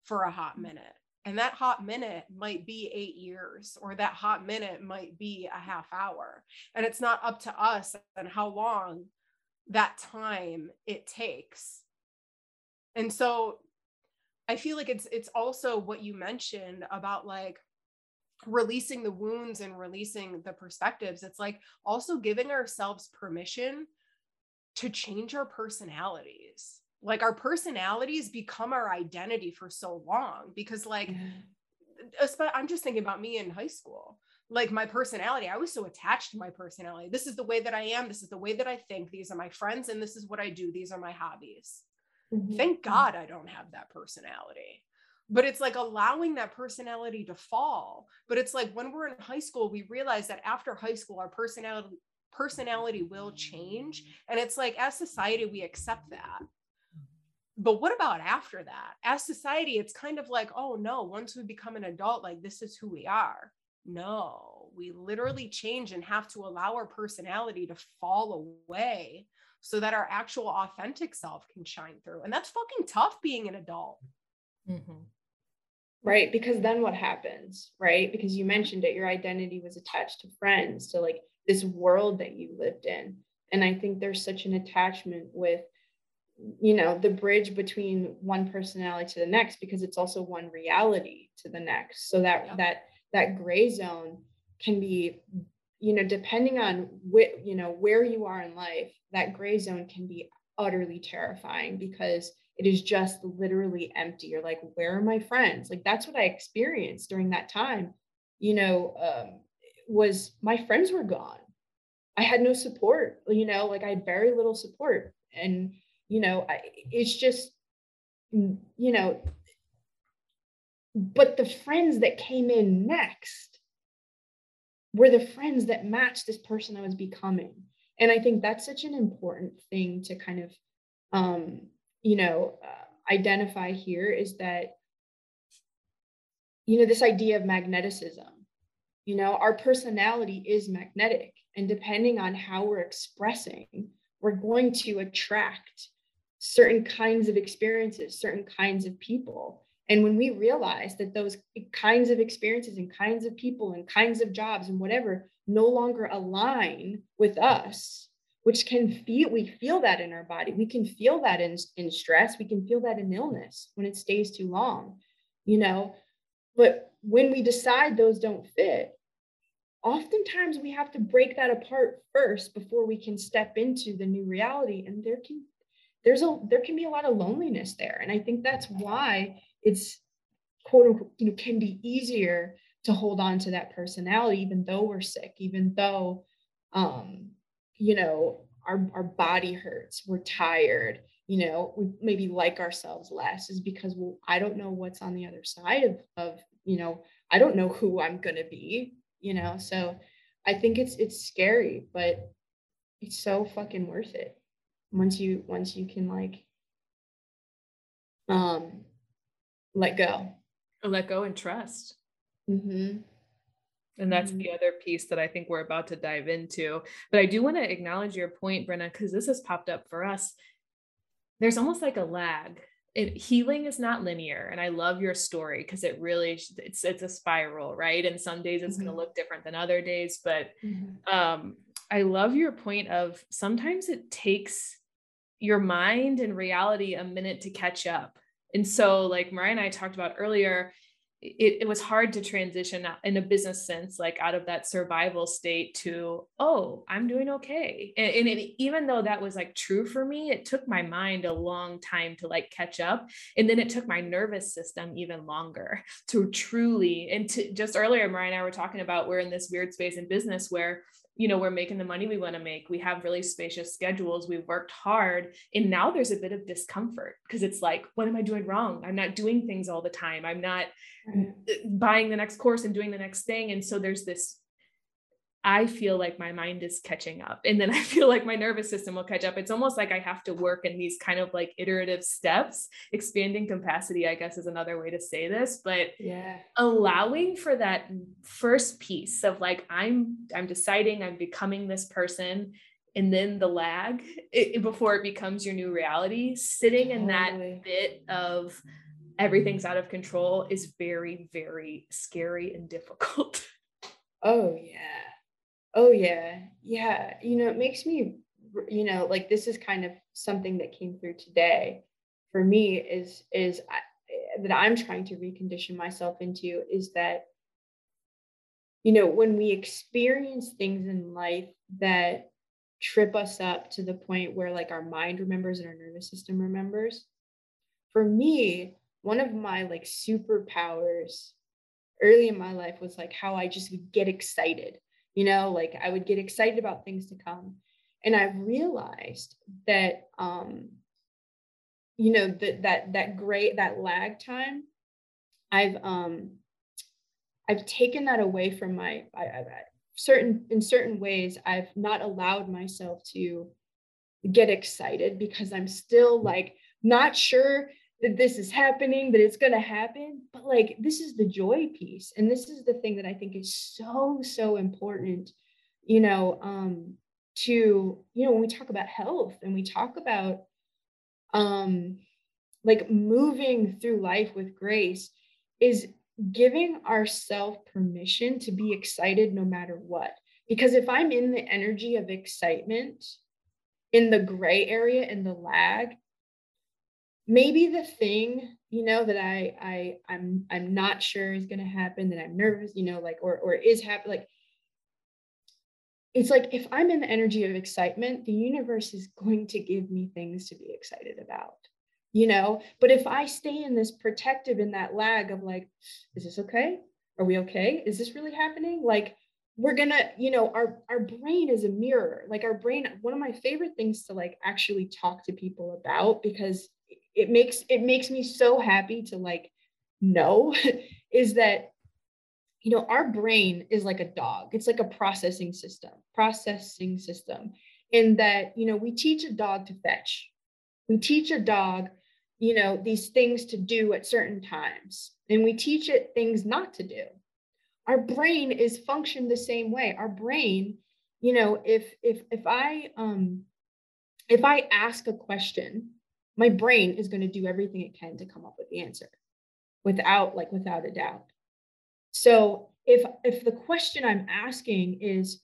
for a hot mm. minute and that hot minute might be eight years, or that hot minute might be a half hour. And it's not up to us and how long that time it takes. And so I feel like it's it's also what you mentioned about like releasing the wounds and releasing the perspectives. It's like also giving ourselves permission to change our personalities. Like our personalities become our identity for so long because like yeah. i'm just thinking about me in high school. Like my personality i was so attached to my personality. This is the way that i am. This is the way that i think. These are my friends and this is what i do. These are my hobbies. Mm-hmm. thank god i don't have that personality but it's like allowing that personality to fall. But it's like when we're in high school we realize that after high school our personality personality will change. And it's like as society we accept that. But what about after that? As society it's kind of like oh no once we become an adult like this is who we are. No we literally change and have to allow our personality to fall away so that our actual authentic self can shine through. And that's fucking tough being an adult. Mm-hmm. Right? Because then what happens right? Because you mentioned it your identity was attached to friends to like this world that you lived in. And i think there's such an attachment with you know the bridge between one personality to the next because it's also one reality to the next. So that yeah. that that gray zone can be you know depending on what you know where you are in life that gray zone can be utterly terrifying because it is just literally empty. You're like where are my friends? Like that's what i experienced during that time you know um, was my friends were gone. I had no support you know like i had very little support. And you know I, it's just you know but the friends that came in next were the friends that matched this person i was becoming. And i think that's such an important thing to kind of um you know uh, identify here is that you know this idea of magneticism you know our personality is magnetic and depending on how we're expressing we're going to attract certain kinds of experiences, certain kinds of people. And when we realize that those kinds of experiences and kinds of people and kinds of jobs and whatever no longer align with us, which can feel, we feel that in our body. We can feel that in, in stress. We can feel that in illness when it stays too long, you know. But when we decide those don't fit, oftentimes we have to break that apart first before we can step into the new reality. And there can there's a there can be a lot of loneliness there and i think that's why it's quote unquote you know can be easier to hold on to that personality even though we're sick even though um you know our our body hurts we're tired you know we maybe like ourselves less is because well i don't know what's on the other side of of you know i don't know who i'm going to be you know so i think it's it's scary but it's so fucking worth it once you once you can like um let go let go and trust mm-hmm. And that's mm-hmm. the other piece that i think we're about to dive into but i do want to acknowledge your point brenna because this has popped up for us there's almost like a lag it, healing is not linear and i love your story because it really it's it's a spiral right and some days it's mm-hmm. going to look different than other days but mm-hmm. um i love your point of sometimes it takes your mind and reality a minute to catch up. And so, like Mariah and I talked about earlier, it, it, was hard to transition in a business sense, like out of that survival state to, oh, I'm doing okay. And, and it, even though that was like true for me, it took my mind a long time to like catch up. And then it took my nervous system even longer to truly, and to just earlier, Mariah and I were talking about we're in this weird space in business where you know we're making the money we want to make we have really spacious schedules we've worked hard and now there's a bit of discomfort because it's like what am i doing wrong? I'm not doing things all the time. I'm not buying the next course and doing the next thing and so there's this I feel like my mind is catching up and then I feel like my nervous system will catch up. It's almost like I have to work in these kind of like iterative steps. Expanding capacity, I guess, is another way to say this, but yeah, allowing for that first piece of like I'm I'm deciding I'm becoming this person and then the lag it, before it becomes your new reality, sitting in that bit of everything's out of control is very very scary and difficult. Oh yeah Oh yeah. Yeah. You know, it makes me, you know, like this is kind of something that came through today for me is, is I, eh, that I'm trying to recondition myself into is that, you know, when we experience things in life that trip us up to the point where like our mind remembers and our nervous system remembers. For me, one of my like superpowers early in my life was like how I just would get excited you know like i would get excited about things to come. And i've realized that um you know that that that great that lag time i've um i've taken that away from my I, I, certain in certain ways i've not allowed myself to get excited because i'm still like not sure that this is happening, that it's going to happen. But like, this is the joy piece. And this is the thing that I think is so, so important, you know, um, to, you know, when we talk about health and we talk about, um, like moving through life with grace is giving ourselves permission to be excited no matter what. Because if I'm in the energy of excitement, in the gray area, in the lag, maybe the thing you know that i i i'm i'm not sure is going to happen that i'm nervous you know like or or is happening like it's like if i'm in the energy of excitement the universe is going to give me things to be excited about you know? But if i stay in this protective in that lag of like is this okay? Are we okay? Is this really happening? Like we're gonna you know our our brain is a mirror. Like our brain one of my favorite things to like actually talk to people about because it makes it makes me so happy to like know is that you know our brain is like a dog. It's like a processing system processing system in that you know we teach a dog to fetch. We teach a dog you know these things to do at certain times and we teach it things not to do. Our brain is functioned the same way. Our brain you know if if if i um if i ask a question my brain is going to do everything it can to come up with the answer without like without a doubt so if if the question i'm asking is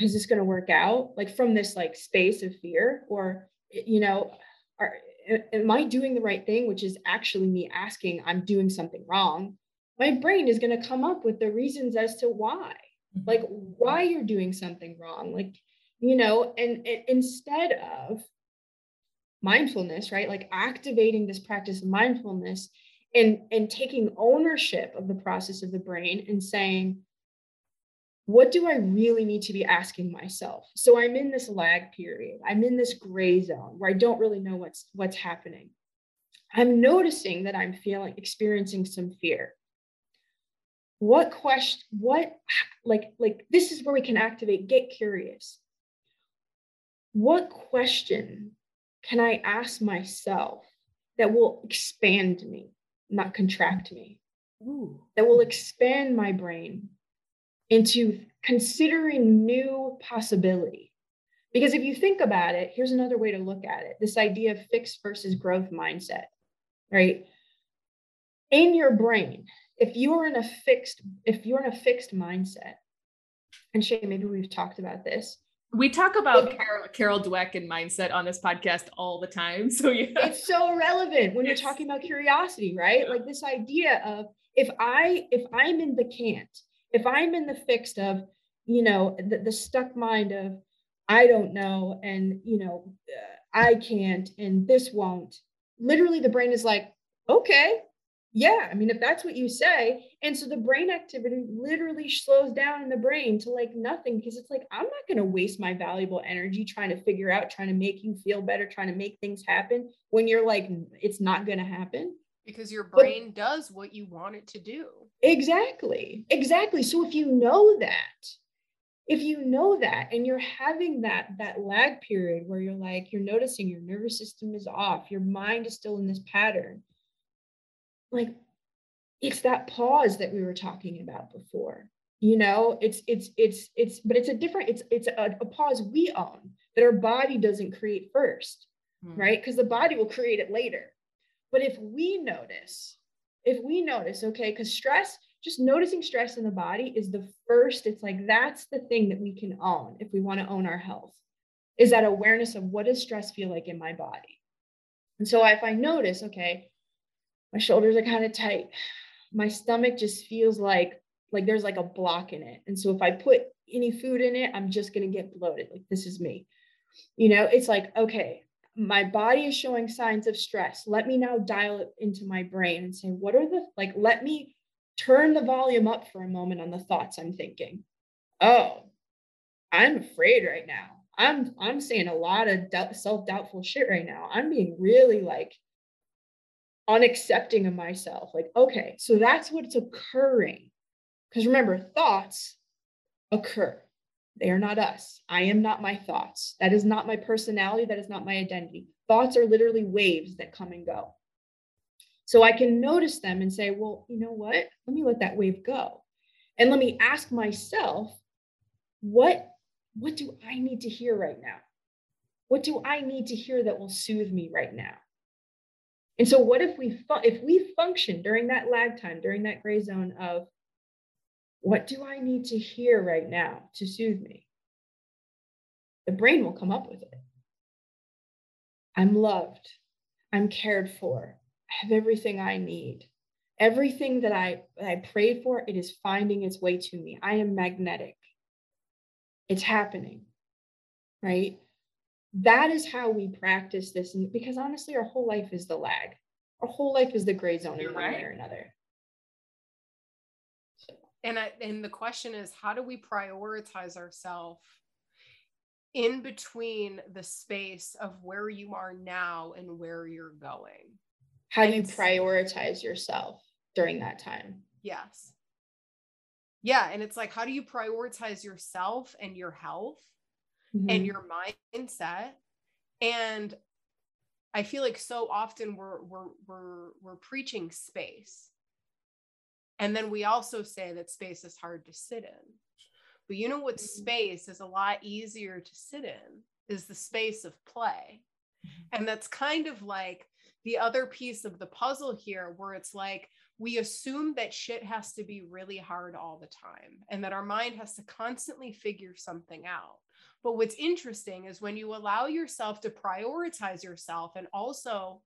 is this going to work out like from this like space of fear or you know are am i doing the right thing which is actually me asking i'm doing something wrong my brain is going to come up with the reasons as to why like mm-hmm. why you're doing something wrong like you know and, and instead of mindfulness, right? Like activating this practice of mindfulness and, and taking ownership of the process of the brain and saying, what do I really need to be asking myself? So I'm in this lag period. I'm in this gray zone where I don't really know what's what's happening. I'm noticing that I'm feeling experiencing some fear. What question, what like like this is where we can activate, get curious. What question can I ask myself that will expand me, not contract me, Ooh. that will expand my brain into considering new possibility? Because if you think about it, here's another way to look at it this idea of fixed versus growth mindset, right? In your brain, if you're in a fixed, if you're in a fixed mindset, and Shay, maybe we've talked about this, we talk about Carol, Carol Dweck and mindset on this podcast all the time. So yeah, it's so relevant when you're talking about curiosity, right? Yeah. Like this idea of if I if I'm in the can't, if I'm in the fixed of, you know, the, the stuck mind of I don't know and you know uh, I can't and this won't. Literally, the brain is like, okay, yeah, I mean, if that's what you say. And so the brain activity literally slows down in the brain to like nothing because it's like, I'm not going to waste my valuable energy trying to figure out, trying to make you feel better, trying to make things happen when you're like, it's not going to happen. Because your brain but, does what you want it to do. Exactly. Exactly. So if you know that, if you know that and you're having that that lag period where you're like you're noticing your nervous system is off your mind is still in this pattern like it's that pause that we were talking about before. You know it's it's it's it's but it's a different it's it's a, a pause we own that our body doesn't create first mm. right? Because the body will create it later. But if we notice if we notice okay because stress just noticing stress in the body is the first it's like that's the thing that we can own if we want to own our health is that awareness of what does stress feel like in my body. And so if i notice okay my shoulders are kind of tight. My stomach just feels like like there's like a block in it. And so if i put any food in it i'm just going to get bloated. Like this is me. You know it's like okay my body is showing signs of stress. Let me now dial it into my brain and say what are the like let me turn the volume up for a moment on the thoughts i'm thinking. Oh i'm afraid right now. I'm i'm saying a lot of self-doubtful shit right now. I'm being really like unaccepting of myself like okay so that's what's occurring because remember thoughts occur they are not us i am not my thoughts that is not my personality that is not my identity thoughts are literally waves that come and go so I can notice them and say, well, you know what? Let me let that wave go. And let me ask myself, what, what do I need to hear right now? What do I need to hear that will soothe me right now? And so what if we fu- if we function during that lag time, during that gray zone of what do I need to hear right now to soothe me? The brain will come up with it. I'm loved. I'm cared for I have everything I need. Everything that I, that I prayed for, it is finding its way to me. I am magnetic. It's happening, right? That is how we practice this. And because honestly, our whole life is the lag. Our whole life is the gray zone in one right. way or another. And I, and the question is, how do we prioritize ourselves in between the space of where you are now and where you're going? how do you prioritize yourself during that time yes yeah and it's like how do you prioritize yourself and your health mm-hmm. and your mindset and i feel like so often we're we're we're we're preaching space and then we also say that space is hard to sit in but you know what mm-hmm. space is a lot easier to sit in is the space of play mm-hmm. and that's kind of like the other piece of the puzzle here where it's like we assume that shit has to be really hard all the time and that our mind has to constantly figure something out. But what's interesting is when you allow yourself to prioritize yourself and also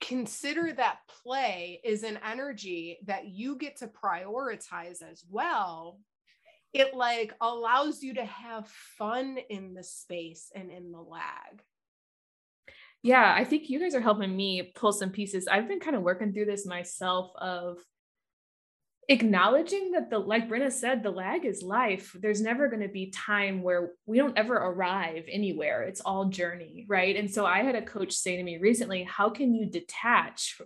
consider that play is an energy that you get to prioritize as well it like allows you to have fun in the space and in the lag yeah, I think you guys are helping me pull some pieces. I've been kind of working through this myself of acknowledging that the like Brenna said, the lag is life. There's never going to be time where we don't ever arrive anywhere. It's all journey, right? And so I had a coach say to me recently, how can you detach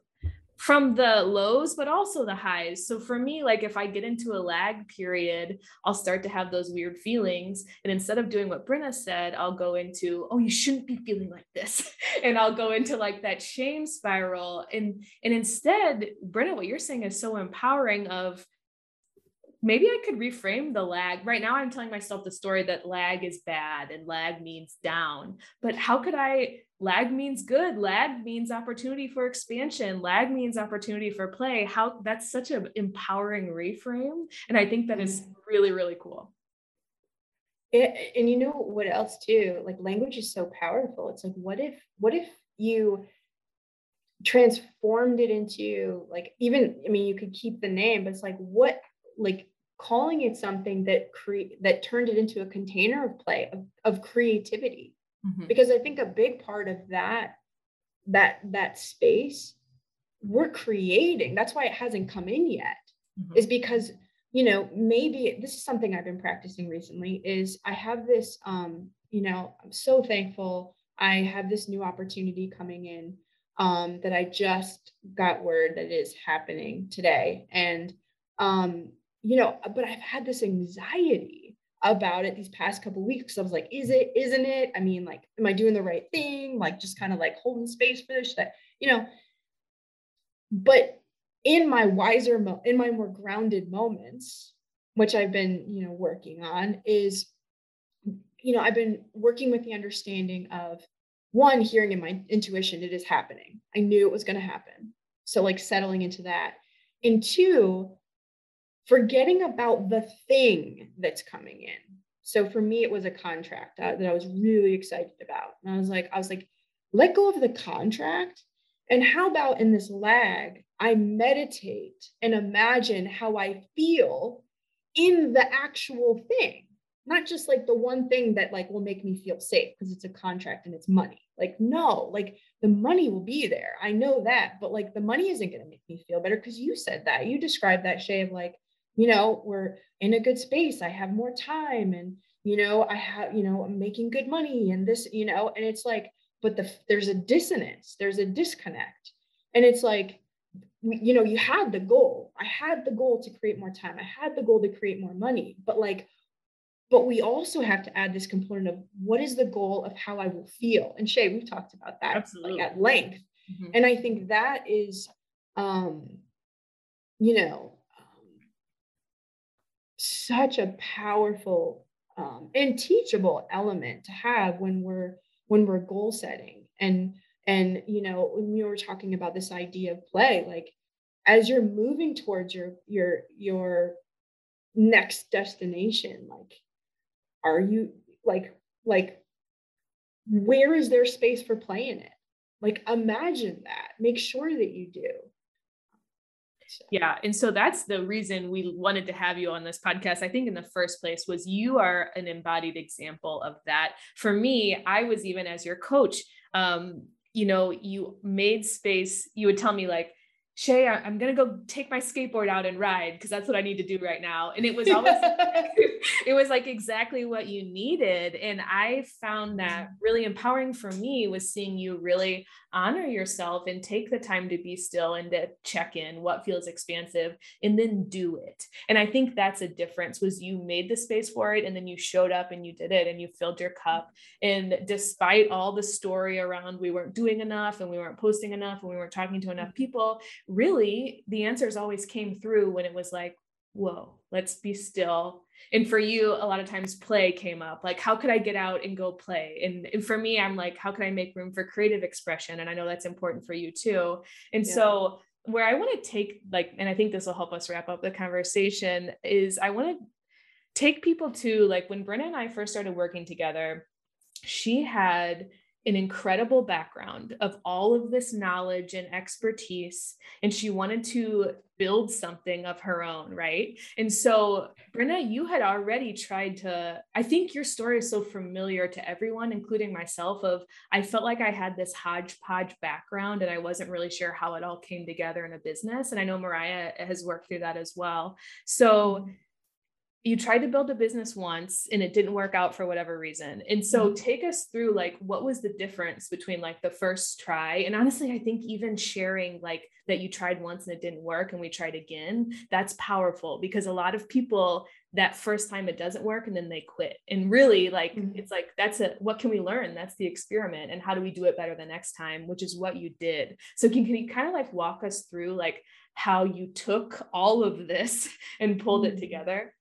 from the lows but also the highs so for me like if i get into a lag period i'll start to have those weird feelings and instead of doing what brenna said i'll go into oh you shouldn't be feeling like this and i'll go into like that shame spiral and and instead brenna what you're saying is so empowering of maybe I could reframe the lag. Right now, I'm telling myself the story that lag is bad and lag means down. But how could I? Lag means good. Lag means opportunity for expansion. Lag means opportunity for play. How that's such an empowering reframe. And I think that is mm-hmm. really, really cool. It, and you know what else too? Like language is so powerful. It's like, what if, what if you transformed it into like even i mean you could keep the name but it's like what like calling it something that create that turned it into a container of play of, of creativity mm-hmm. because i think a big part of that that that space we're creating that's why it hasn't come in yet mm-hmm. is because you know maybe this is something i've been practicing recently is i have this um you know i'm so thankful i have this new opportunity coming in um that i just got word that is happening today and um you know, but I've had this anxiety about it these past couple weeks. I was like, is it, isn't it? I mean, like, am I doing the right thing? Like, just kind of like holding space for this, that, you know. But in my wiser, mo- in my more grounded moments, which I've been, you know, working on, is, you know, I've been working with the understanding of one, hearing in my intuition, it is happening. I knew it was going to happen. So, like, settling into that. And two, forgetting about the thing that's coming in. So for me, it was a contract uh, that I was really excited about. And I was like, I was like, let go of the contract. And how about in this lag, I meditate and imagine how I feel in the actual thing, not just like the one thing that like will make me feel safe because it's a contract and it's money. Like, no, like the money will be there. I know that, but like the money isn't going to make me feel better because you said that. You described that, Shay, of like, you know, we're in a good space. I have more time and, you know, I have, you know, I'm making good money and this, you know, and it's like, but the, there's a dissonance, there's a disconnect. And it's like, you know, you had the goal. I had the goal to create more time. I had the goal to create more money, but like, but we also have to add this component of what is the goal of how I will feel. And Shay, we've talked about that Absolutely. like at length. Mm-hmm. And I think that is, um, you know, such a powerful um, and teachable element to have when we're when we're goal setting. And and you know when we were talking about this idea of play like as you're moving towards your your your next destination like are you like like where is there space for play in it? Like imagine that. Make sure that you do yeah. And so that's the reason we wanted to have you on this podcast. I think in the first place was you are an embodied example of that. For me, I was even as your coach, um, you know, you made space, you would tell me like, Shay, I'm gonna go take my skateboard out and ride because that's what I need to do right now. And it was almost it was like exactly what you needed. And I found that mm-hmm. really empowering for me was seeing you really honor yourself and take the time to be still and to check in what feels expansive and then do it. And I think that's a difference was you made the space for it and then you showed up and you did it and you filled your cup. And despite all the story around we weren't doing enough and we weren't posting enough and we weren't talking to enough mm-hmm. people, really the answers always came through when it was like, whoa, let's be still. And for you, a lot of times play came up like, how could I get out and go play? And, and for me, I'm like, how can I make room for creative expression? And I know that's important for you too. And yeah. so, where I want to take, like, and I think this will help us wrap up the conversation, is I want to take people to like when Brenna and I first started working together, she had an incredible background of all of this knowledge and expertise and she wanted to build something of her own right? And so Brenna you had already tried to I think your story is so familiar to everyone including myself of I felt like I had this hodgepodge background and I wasn't really sure how it all came together in a business and I know Mariah has worked through that as well. So mm-hmm you tried to build a business once and it didn't work out for whatever reason. And so mm-hmm. take us through like what was the difference between like the first try and honestly I think even sharing like that you tried once and it didn't work and we tried again, that's powerful because a lot of people that first time it doesn't work and then they quit. And really like mm-hmm. it's like that's a what can we learn? That's the experiment and how do we do it better the next time, which is what you did. So can, can you kind of like walk us through like how you took all of this and pulled mm-hmm. it together?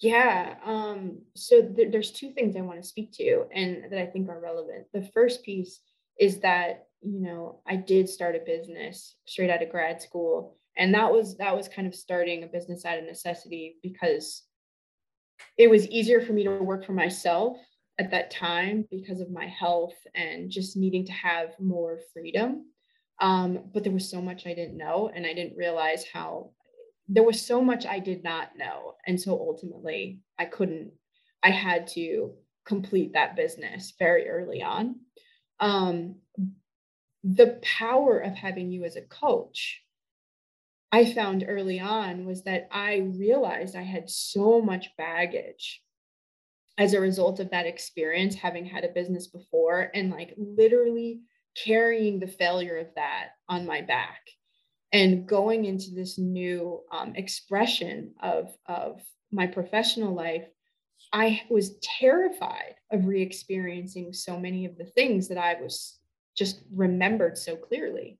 Yeah. Um, so th- there's two things I want to speak to and that I think are relevant. The first piece is that, you know, I did start a business straight out of grad school. And that was that was kind of starting a business out of necessity because it was easier for me to work for myself at that time because of my health and just needing to have more freedom. Um, but there was so much I didn't know, and I didn't realize how there was so much I did not know. And so ultimately, I couldn't, I had to complete that business very early on. Um, the power of having you as a coach, I found early on was that I realized I had so much baggage as a result of that experience, having had a business before and like literally carrying the failure of that on my back and going into this new um, expression of, of my professional life I was terrified of re experiencing so many of the things that I was just remembered so clearly.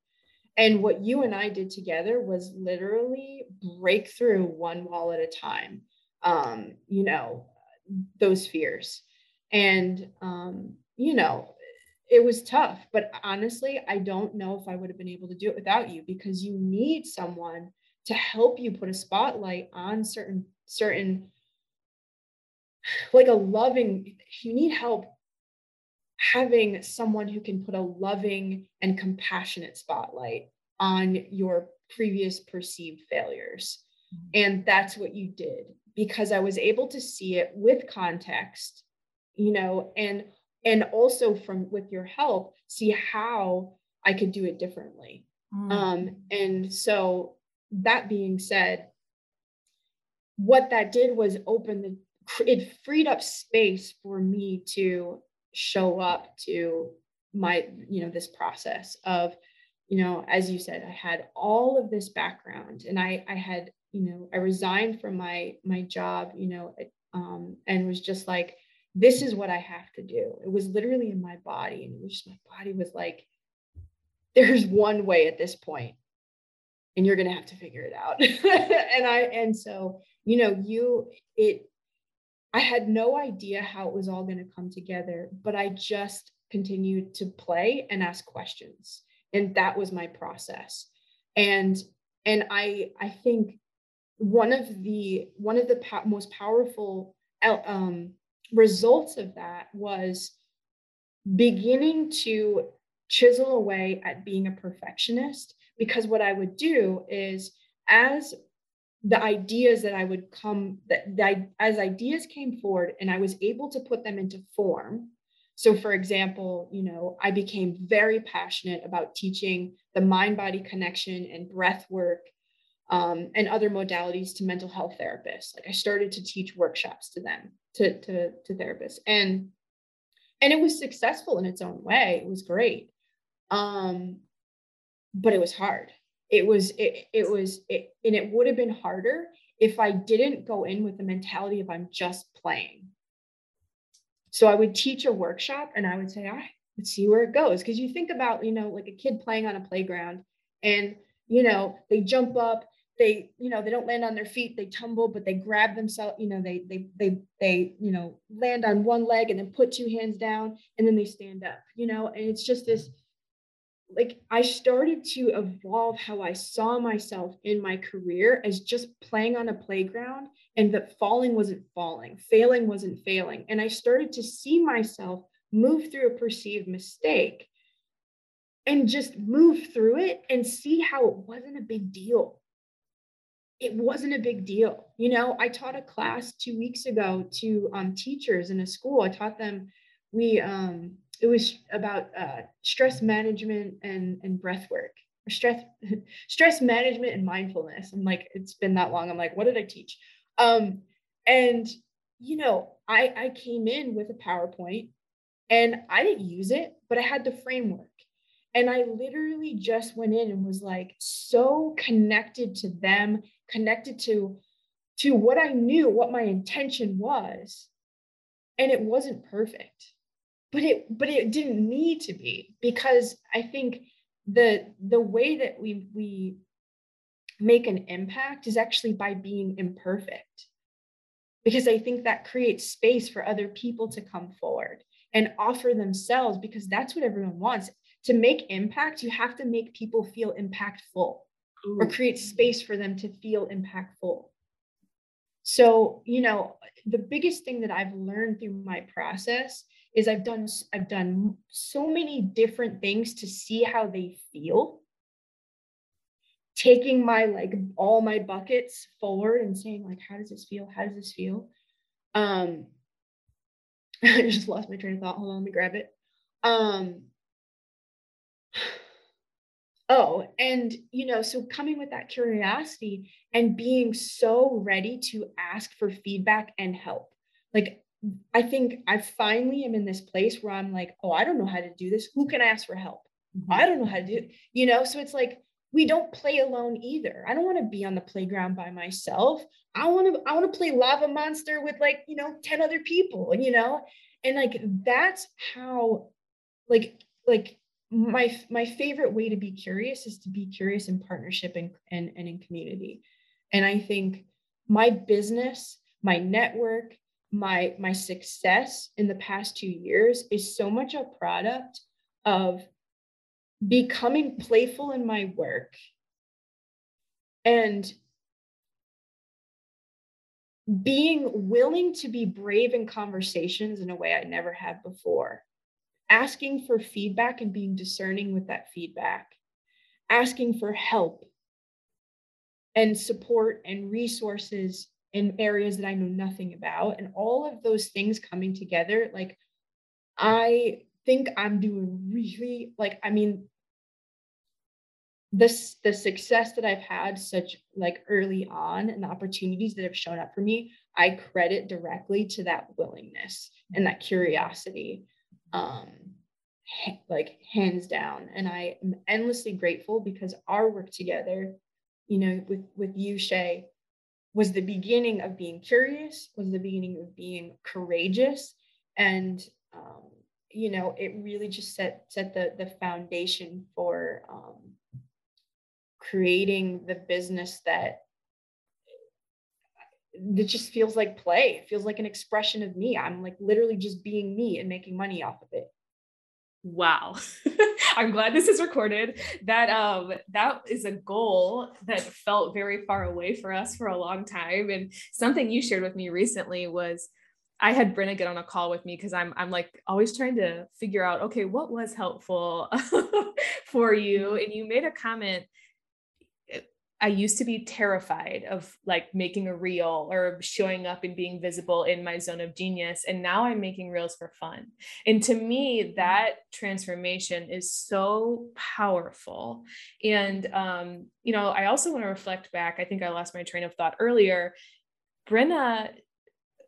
And what you and I did together was literally break through one wall at a time, um, you know, those fears. And, um, you know, it was tough, but honestly, I don't know if I would have been able to do it without you because you need someone to help you put a spotlight on certain, certain, like a loving, you need help having someone who can put a loving and compassionate spotlight on your previous perceived failures. Mm-hmm. And that's what you did because I was able to see it with context, you know, and and also from with your help, see how I could do it differently. Mm. Um, and so that being said, what that did was open the it freed up space for me to show up to my you know this process of you know as you said i had all of this background and i i had you know i resigned from my my job you know um and was just like this is what i have to do it was literally in my body and it was just my body was like there's one way at this point and you're to have to figure it out and i and so you know you it I had no idea how it was all to come together, but I just continued to play and ask questions. And that was my process. And and I I think one of the one of the po- most powerful um, results of that was beginning to chisel away at being a perfectionist because what I would do is as the ideas that I would come that, that as ideas came forward and I was able to put them into form. So, for example, you know, I became very passionate about teaching the mind body connection and breath work um, and other modalities to mental health therapists. Like I started to teach workshops to them, to, to, to therapists. And and it was successful in its own way. It was great. Um, but it was hard it was it, it was it, and it would have been harder if i didn't go in with the mentality of i'm just playing so i would teach a workshop and i would say all right let's see where it goes because you think about you know like a kid playing on a playground and you know they jump up they you know they don't land on their feet they tumble but they grab themselves you know they they they they you know land on one leg and then put two hands down and then they stand up you know and it's just this like I started to evolve how I saw myself in my career as just playing on a playground and that falling wasn't falling, failing wasn't failing. And I started to see myself move through a perceived mistake and just move through it and see how it wasn't a big deal. It wasn't a big deal. You know, I taught a class two weeks ago to um, teachers in a school. I taught them, we, um, it was about uh, stress management and and breath work or stress stress management and mindfulness i'm like it's been that long i'm like what did i teach um and you know i i came in with a powerpoint and i didn't use it but i had the framework and i literally just went in and was like so connected to them connected to to what i knew what my intention was and it wasn't perfect. But it but it didn't need to be because i think the the way that we we make an impact is actually by being imperfect. Because i think that creates space for other people to come forward and offer themselves because that's what everyone wants. To make impact you have to make people feel impactful Ooh. or create space for them to feel impactful so you know the biggest thing that i've learned through my process is I've done I've done so many different things to see how they feel. Taking my like all my buckets forward and saying like how does this feel? How does this feel? Um I just lost my train of thought. Hold on, let me grab it. Um Oh, and you know, so coming with that curiosity and being so ready to ask for feedback and help. Like I think I finally am in this place where I'm like, oh, I don't know how to do this. Who can I ask for help? Mm-hmm. I don't know how to do it. You know, so it's like we don't play alone either. I don't want to be on the playground by myself. I want to I want to play lava monster with like, you know, 10 other people, and you know? And like that's how like like my my favorite way to be curious is to be curious in partnership and and, and in community. And I think my business, my network, my my success in the past 2 years is so much a product of becoming playful in my work and being willing to be brave in conversations in a way I never have before, asking for feedback and being discerning with that feedback, asking for help and support and resources in areas that I know nothing about, and all of those things coming together. Like, I think I'm doing really, like, I mean, this the success that I've had such like early on and the opportunities that have shown up for me, I credit directly to that willingness and that curiosity. Um like hands down. And I am endlessly grateful because our work together, you know, with with you, Shay, was the beginning of being curious, was the beginning of being courageous. And um, you know, it really just set set the the foundation for um creating the business that it just feels like play. It feels like an expression of me. I'm like literally just being me and making money off of it. Wow. I'm glad this is recorded. That um that is a goal that felt very far away for us for a long time. And something you shared with me recently was I had Brenna get on a call with me because I'm I'm like always trying to figure out, okay, what was helpful for you? And you made a comment I used to be terrified of like making a reel or showing up and being visible in my zone of genius. And now I'm making reels for fun. And to me, mm-hmm. that transformation is so powerful. And, um, you know, I also want to reflect back. I think I lost my train of thought earlier. Brenna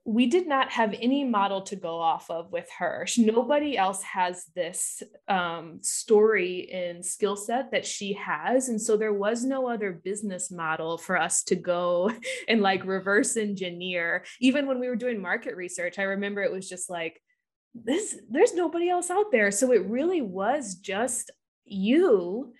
we did not have any model to go off of with her. Nobody else has this um, story and skill set that she has. And so there was no other business model for us to go and like reverse engineer. Even when we were doing market research, I remember it was just like, this, there's nobody else out there. So it really was just you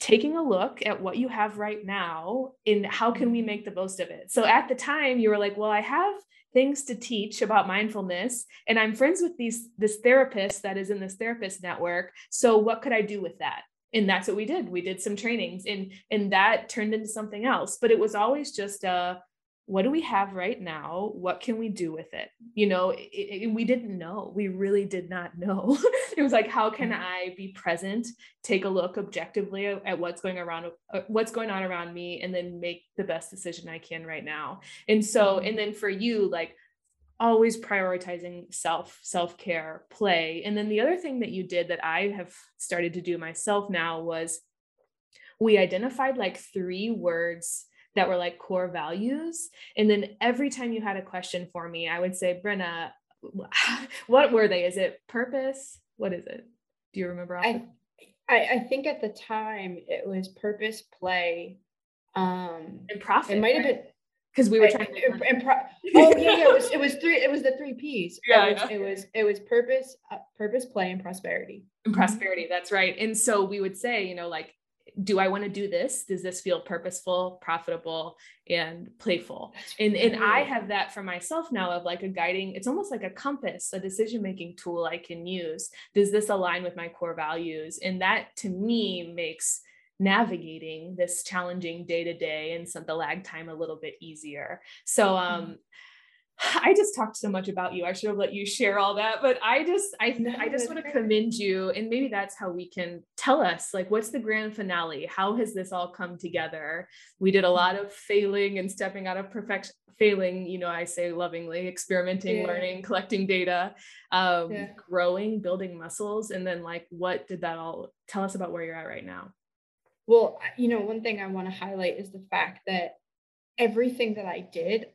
taking a look at what you have right now and how can we make the most of it so at the time you were like well i have things to teach about mindfulness. And i'm friends with these this therapist that is in this therapist network. So what could i do with that? And that's what we did. We did some trainings and and that turned into something else. But it was always just a what do we have right now? What can we do with it? You know it, it, we didn't know. We really did not know. It was like how can mm-hmm. i be present take a look objectively at what's going around uh, what's going on around me and then make the best decision i can right now? And so mm-hmm. and then for you like always prioritizing self self-care play. And then the other thing that you did that i have started to do myself now was we identified like three words that were like core values. And then every time you had a question for me, I would say, Brenna, what were they? Is it purpose? What is it? Do you remember? I, I, I think at the time it was purpose, play, um, and profit. It might have been because we were trying to. And, and pro- oh yeah, yeah, it was it was three. It was the three P's. Yeah, it was, it was it was purpose, uh, purpose, play, and prosperity. And prosperity. That's right. And so we would say, you know, like do I want to do this? Does this feel purposeful, profitable, and playful? And and I have that for myself now of like a guiding, it's almost like a compass, a decision-making tool I can use. Does this align with my core values? And that to me makes navigating this challenging day to day and some the lag time a little bit easier. So um I just talked so much about you. I should have let you share all that, but I just I no, I just want to commend you and maybe that's how we can tell us like what's the grand finale? How has this all come together? We did a lot of failing and stepping out of perfection failing, you know, I say lovingly, experimenting, yeah. learning, collecting data, um, yeah. growing, building muscles and then like what did that all tell us about where you're at right now? Well, you know, one thing I want to highlight is the fact that everything that I did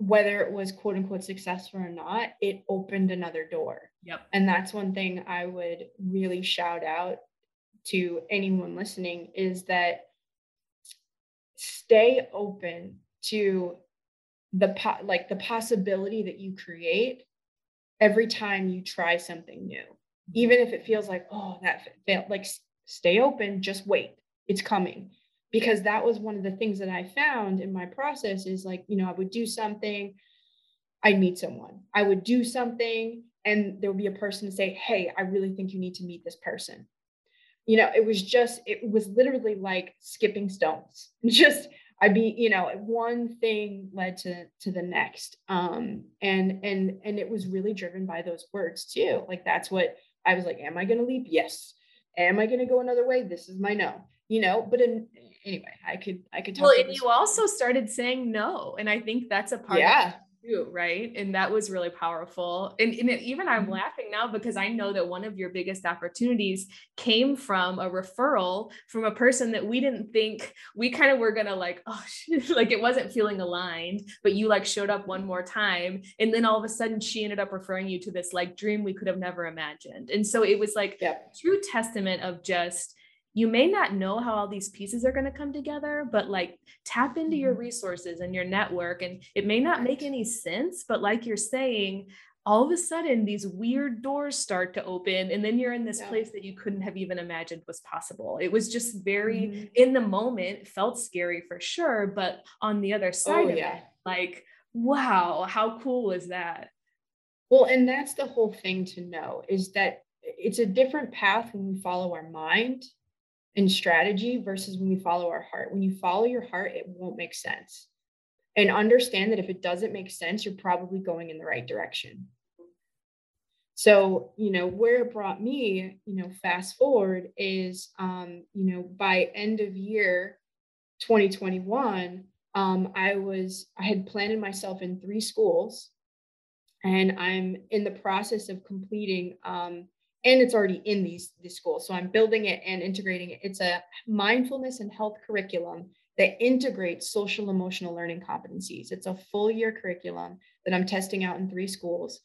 whether it was quote unquote successful or not, it opened another door. Yep. And that's one thing I would really shout out to anyone listening is that stay open to the po- like the possibility that you create every time you try something new mm-hmm. even if it feels like oh that failed like stay open just wait it's coming because that was one of the things that i found in my process is like you know i would do something i'd meet someone i would do something and there would be a person to say hey i really think you need to meet this person you know it was just it was literally like skipping stones just I'd be, you know, one thing led to to the next. Um, and and and it was really driven by those words too. Like that's what I was like, am I gonna leap? Yes. Am I gonna go another way? This is my no. You know, but in anyway, I could I could talk. Well, and you also started saying no. And I think that's a part yeah too, right? And that was really powerful. And, and even I'm mm-hmm. laughing now because I know that one of your biggest opportunities came from a referral from a person that we didn't think we kind of were gonna like, oh, like it wasn't feeling aligned, but you like showed up one more time. And then all of a sudden she ended up referring you to this like dream we could have never imagined. And so it was like yep. true testament of just you may not know how all these pieces are going to come together, but like tap into your mm-hmm. resources and your network. And it may not make any sense, but like you're saying, all of a sudden these weird doors start to open and then you're in this yeah. place that you couldn't have even imagined was possible it was just very mm-hmm. in the moment felt scary for sure but on the other oh, side oh, of yeah. it like wow how cool was that well and that's the whole thing to know is that it's a different path when we follow our mind and strategy versus when we follow our heart. When you follow your heart, it won't make sense. And understand that if it doesn't make sense, you're probably going in the right direction. So, you know, where it brought me, you know, fast forward is, um, you know, by end of year 2021, um, I was, I had planted myself in three schools and I'm in the process of completing um, and it's already in these these schools. So i'm building it and integrating it. It's a mindfulness and health curriculum that integrates social emotional learning competencies. It's a full year curriculum that i'm testing out in three schools.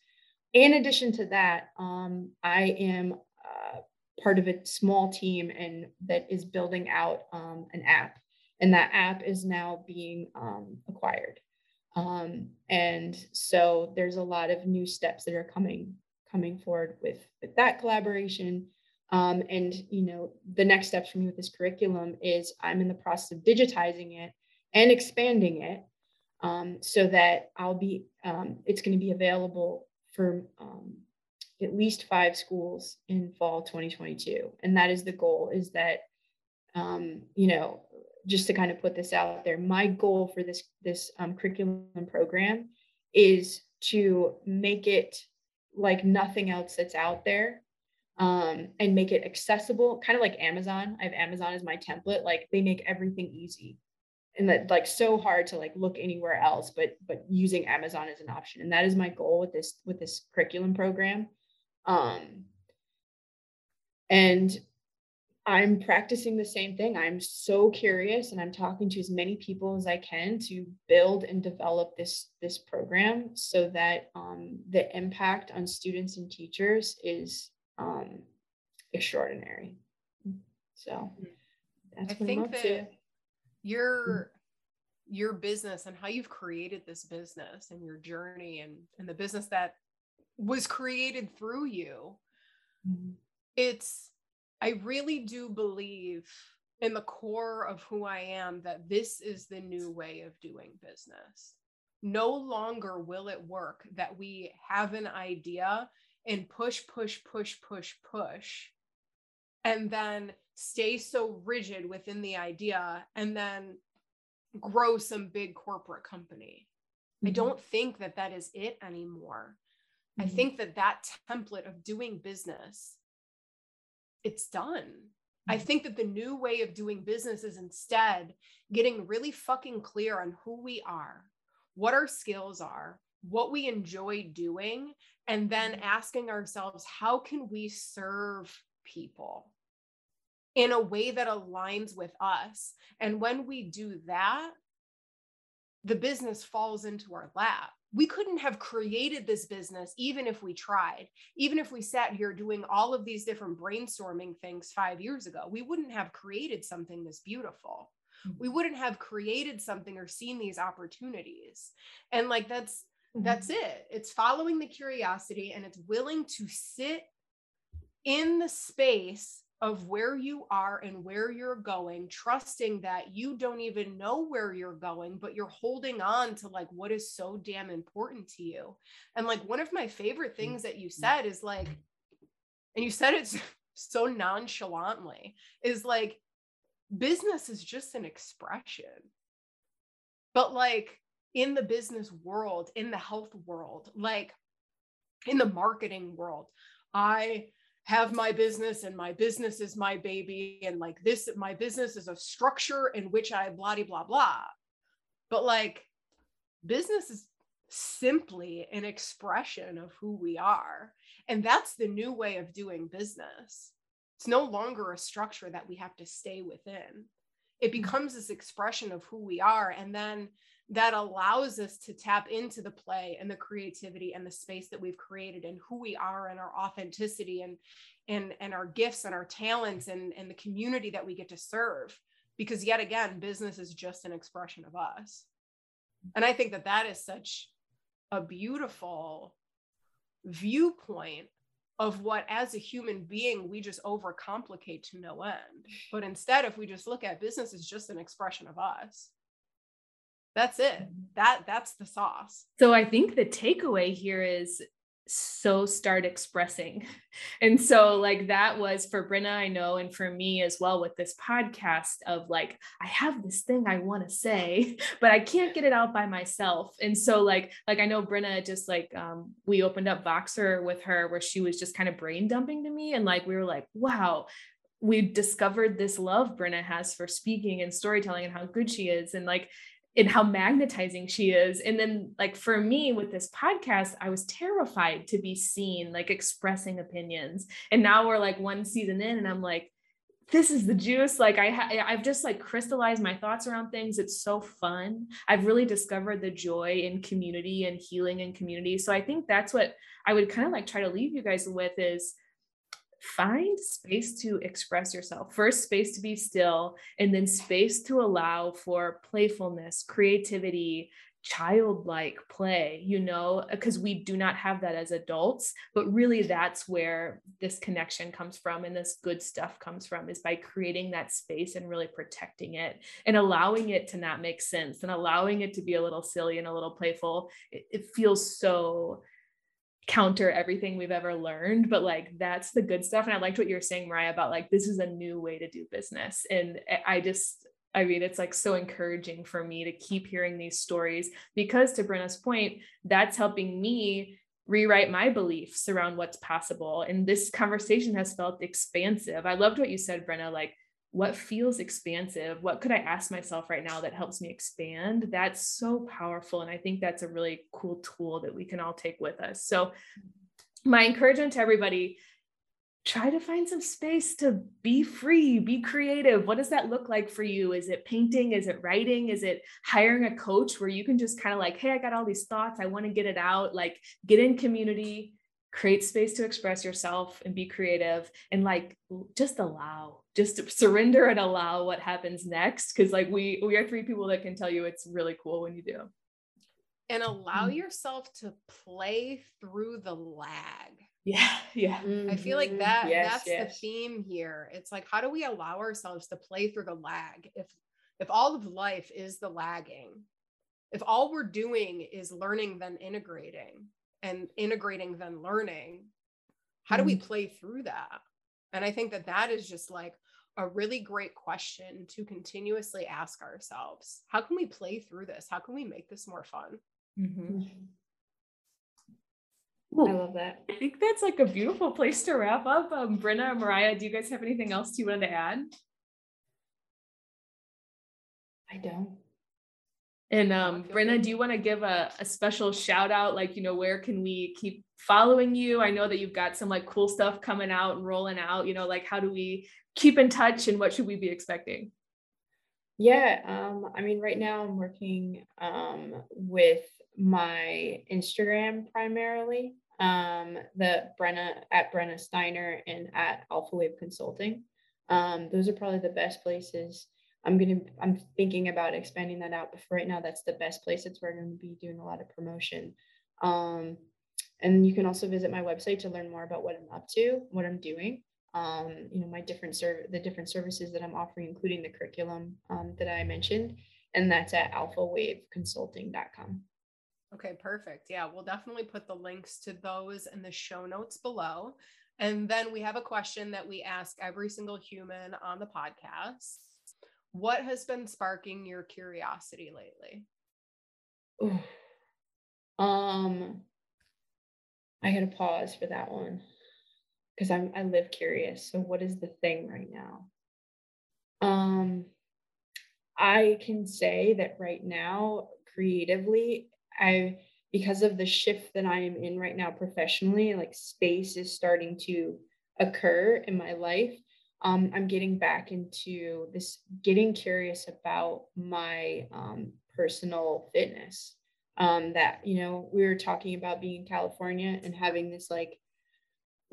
In addition to that um, i am uh, part of a small team and that is building out um, an app. And that app is now being um, acquired. Um, and so there's a lot of new steps that are coming coming forward with, with that collaboration. Um, and you know, the next steps for me with this curriculum is I'm in the process of digitizing it and expanding it um, so that I'll be um, it's going to be available for um, at least five schools in fall 2022. And that is the goal. Is that um, you know just to kind of put this out there, my goal for this this um, curriculum program is to make it like nothing else that's out there um, and make it accessible, kind of like Amazon. I have Amazon as my template. Like they make everything easy and that like so hard to like look anywhere else, but but using Amazon as an option. And that is my goal with this with this curriculum program. Um, and I'm practicing the same thing. I'm so curious and I'm talking to as many people as I can to build and develop this this program so that um, the impact on students and teachers is um, extraordinary. So that's I think that to. your your business and how you've created this business and your journey and and the business that was created through you. Mm-hmm. It's I really do believe in the core of who I am that this is the new way of doing business. No longer will it work that we have an idea and push, push, push, push, push, and then stay so rigid within the idea and then grow some big corporate company. Mm-hmm. I don't think that that is it anymore. Mm-hmm. I think that that template of doing business it's done. I mm-hmm. think that the new way of doing business is instead getting really fucking clear on who we are, what our skills are, what we enjoy doing, and then mm-hmm. asking ourselves, how can we serve people in a way that aligns with us? And when we do that, the business falls into our lap we couldn't have created this business even if we tried even if we sat here doing all of these different brainstorming things 5 years ago we wouldn't have created something this beautiful mm-hmm. we wouldn't have created something or seen these opportunities and like that's mm-hmm. that's it it's following the curiosity and it's willing to sit in the space of where you are and where you're going, trusting that you don't even know where you're going, but you're holding on to like what is so damn important to you. And like one of my favorite mm-hmm. things that you said is like, and you said it so nonchalantly, is like, business is just an expression. But like in the business world, in the health world, like in the marketing world, I have my business and my business is my baby and like this my business is a structure in which i blah blah blah. But like business is simply an expression of who we are. And that's the new way of doing business. It's no longer a structure that we have to stay within. It mm-hmm. becomes this expression of who we are. And then that allows us to tap into the play and the creativity and the space that we've created and who we are and our authenticity and and and our gifts and our talents and and the community that we get to serve. Because yet again business is just an expression of us. And i think that that is such a beautiful viewpoint of what as a human being we just overcomplicate to no end. But instead if we just look at business as just an expression of us that's it. That that's the sauce. So i think the takeaway here is so start expressing. And so like that was for brenna i know and for me as well with this podcast of like i have this thing i want to say but i can't get it out by myself. And so like like i know brenna just like um we opened up voxer with her where she was just kind of brain dumping to me. And like we were like wow we discovered this love Brenna has for speaking and storytelling and how good she is. And like and how magnetizing she is. And then, like, for me with this podcast, I was terrified to be seen, like, expressing opinions. And now we're like one season in, and I'm like, this is the juice like i ha- i've just like crystallized my thoughts around things it's so fun i've really discovered the joy in community and healing in community so i think that's what i would kind of like try to leave you guys with is find space to express yourself. First, space to be still, and then space to allow for playfulness, creativity, childlike play, you know, because we do not have that as adults. But really, that's where this connection comes from and this good stuff comes from is by creating that space and really protecting it and allowing it to not make sense and allowing it to be a little silly and a little playful. It, it feels so counter everything we've ever learned but like that's the good stuff. And i liked what you were saying mariah about like this is a new way to do business. And i just i mean it's like so encouraging for me to keep hearing these stories because to brenna's point that's helping me rewrite my beliefs around what's possible. And this conversation has felt expansive. I loved what you said brenna like what feels expansive what could i ask myself right now that helps me expand? That's so powerful and i think that's a really cool tool that we can all take with us. So my encouragement to everybody try to find some space to be free be creative. What does that look like for you? Is it painting? Is it writing? Is it hiring a coach where you can just kind of like hey i got all these thoughts. I want to get it out. Like get in community create space to express yourself and be creative and like just allow just surrender and allow what happens next because like we we are three people that can tell you it's really cool when you do and allow mm-hmm. yourself to play through the lag yeah yeah mm-hmm. i feel like mm-hmm. that yes, that's yes. the theme here it's like how do we allow ourselves to play through the lag if if all of life is the lagging if all we're doing is learning then integrating and integrating then learning how do we mm-hmm. play through that and i think that that is just like a really great question to continuously ask ourselves. How can we play through this? How can we make this more fun? Mm-hmm. i love that. I think that's like a beautiful place to wrap up. Um, brenna and mariah do you guys have anything else you wanted to add? I don't. And um, Brenna, do you want to give a, a special shout out? Like, you know, where can we keep following you? I know that you've got some like cool stuff coming out and rolling out. You know, like how do we keep in touch and what should we be expecting? Yeah, um, I mean, right now I'm working um, with my Instagram primarily, um, the Brenna at Brenna Steiner and at Alpha Wave Consulting. Um, those are probably the best places. I'm gonna I'm thinking about expanding that out, but for right now, that's the best place. It's where I'm gonna be doing a lot of promotion. Um, and you can also visit my website to learn more about what I'm up to, what I'm doing. Um, you know, my different serv- the different services that I'm offering, including the curriculum um, that I mentioned, and that's at alphawaveconsulting.com. Okay, perfect. Yeah, we'll definitely put the links to those in the show notes below. And then we have a question that we ask every single human on the podcast. What has been sparking your curiosity lately? Ooh. Um, I got to pause for that one because I'm I live curious. So what is the thing right now? Um, I can say that right now, creatively, I because of the shift that I am in right now professionally, like space is starting to occur in my life. Um, I'm getting back into this, getting curious about my um, personal fitness. Um, that, you know, we were talking about being in California and having this like,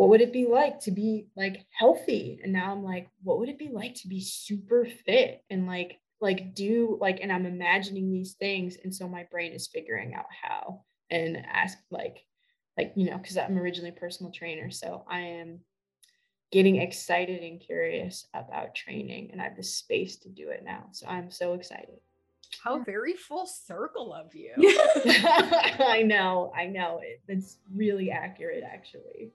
what would it be like to be like healthy? And now I'm like, what would it be like to be super fit and like, like do like, and I'm imagining these things. And so my brain is figuring out how and ask like like you know because i'm originally a personal trainer so i am getting excited and curious about training and i have the space to do it now so i'm so excited how very full circle of you i know i know it, it's really accurate actually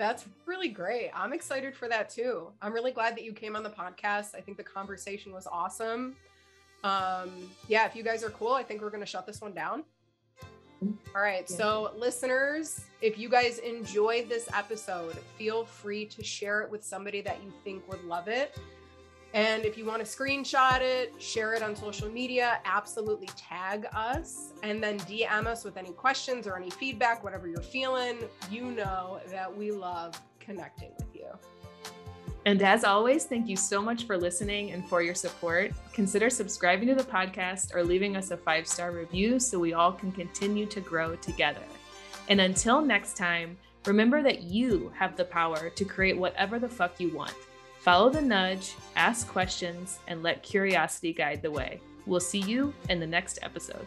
that's really great i'm excited for that too i'm really glad that you came on the podcast i think the conversation was awesome um yeah if you guys are cool i think we're going to shut this one down all right. Yeah. So, listeners, if you guys enjoyed this episode, feel free to share it with somebody that you think would love it. And if you want to screenshot it, share it on social media, absolutely tag us and then DM us with any questions or any feedback, whatever you're feeling. You know that we love connecting with you. And as always, thank you so much for listening and for your support. Consider subscribing to the podcast or leaving us a five star review so we all can continue to grow together. And until next time, remember that you have the power to create whatever the fuck you want. Follow the nudge, ask questions, and let curiosity guide the way. We'll see you in the next episode.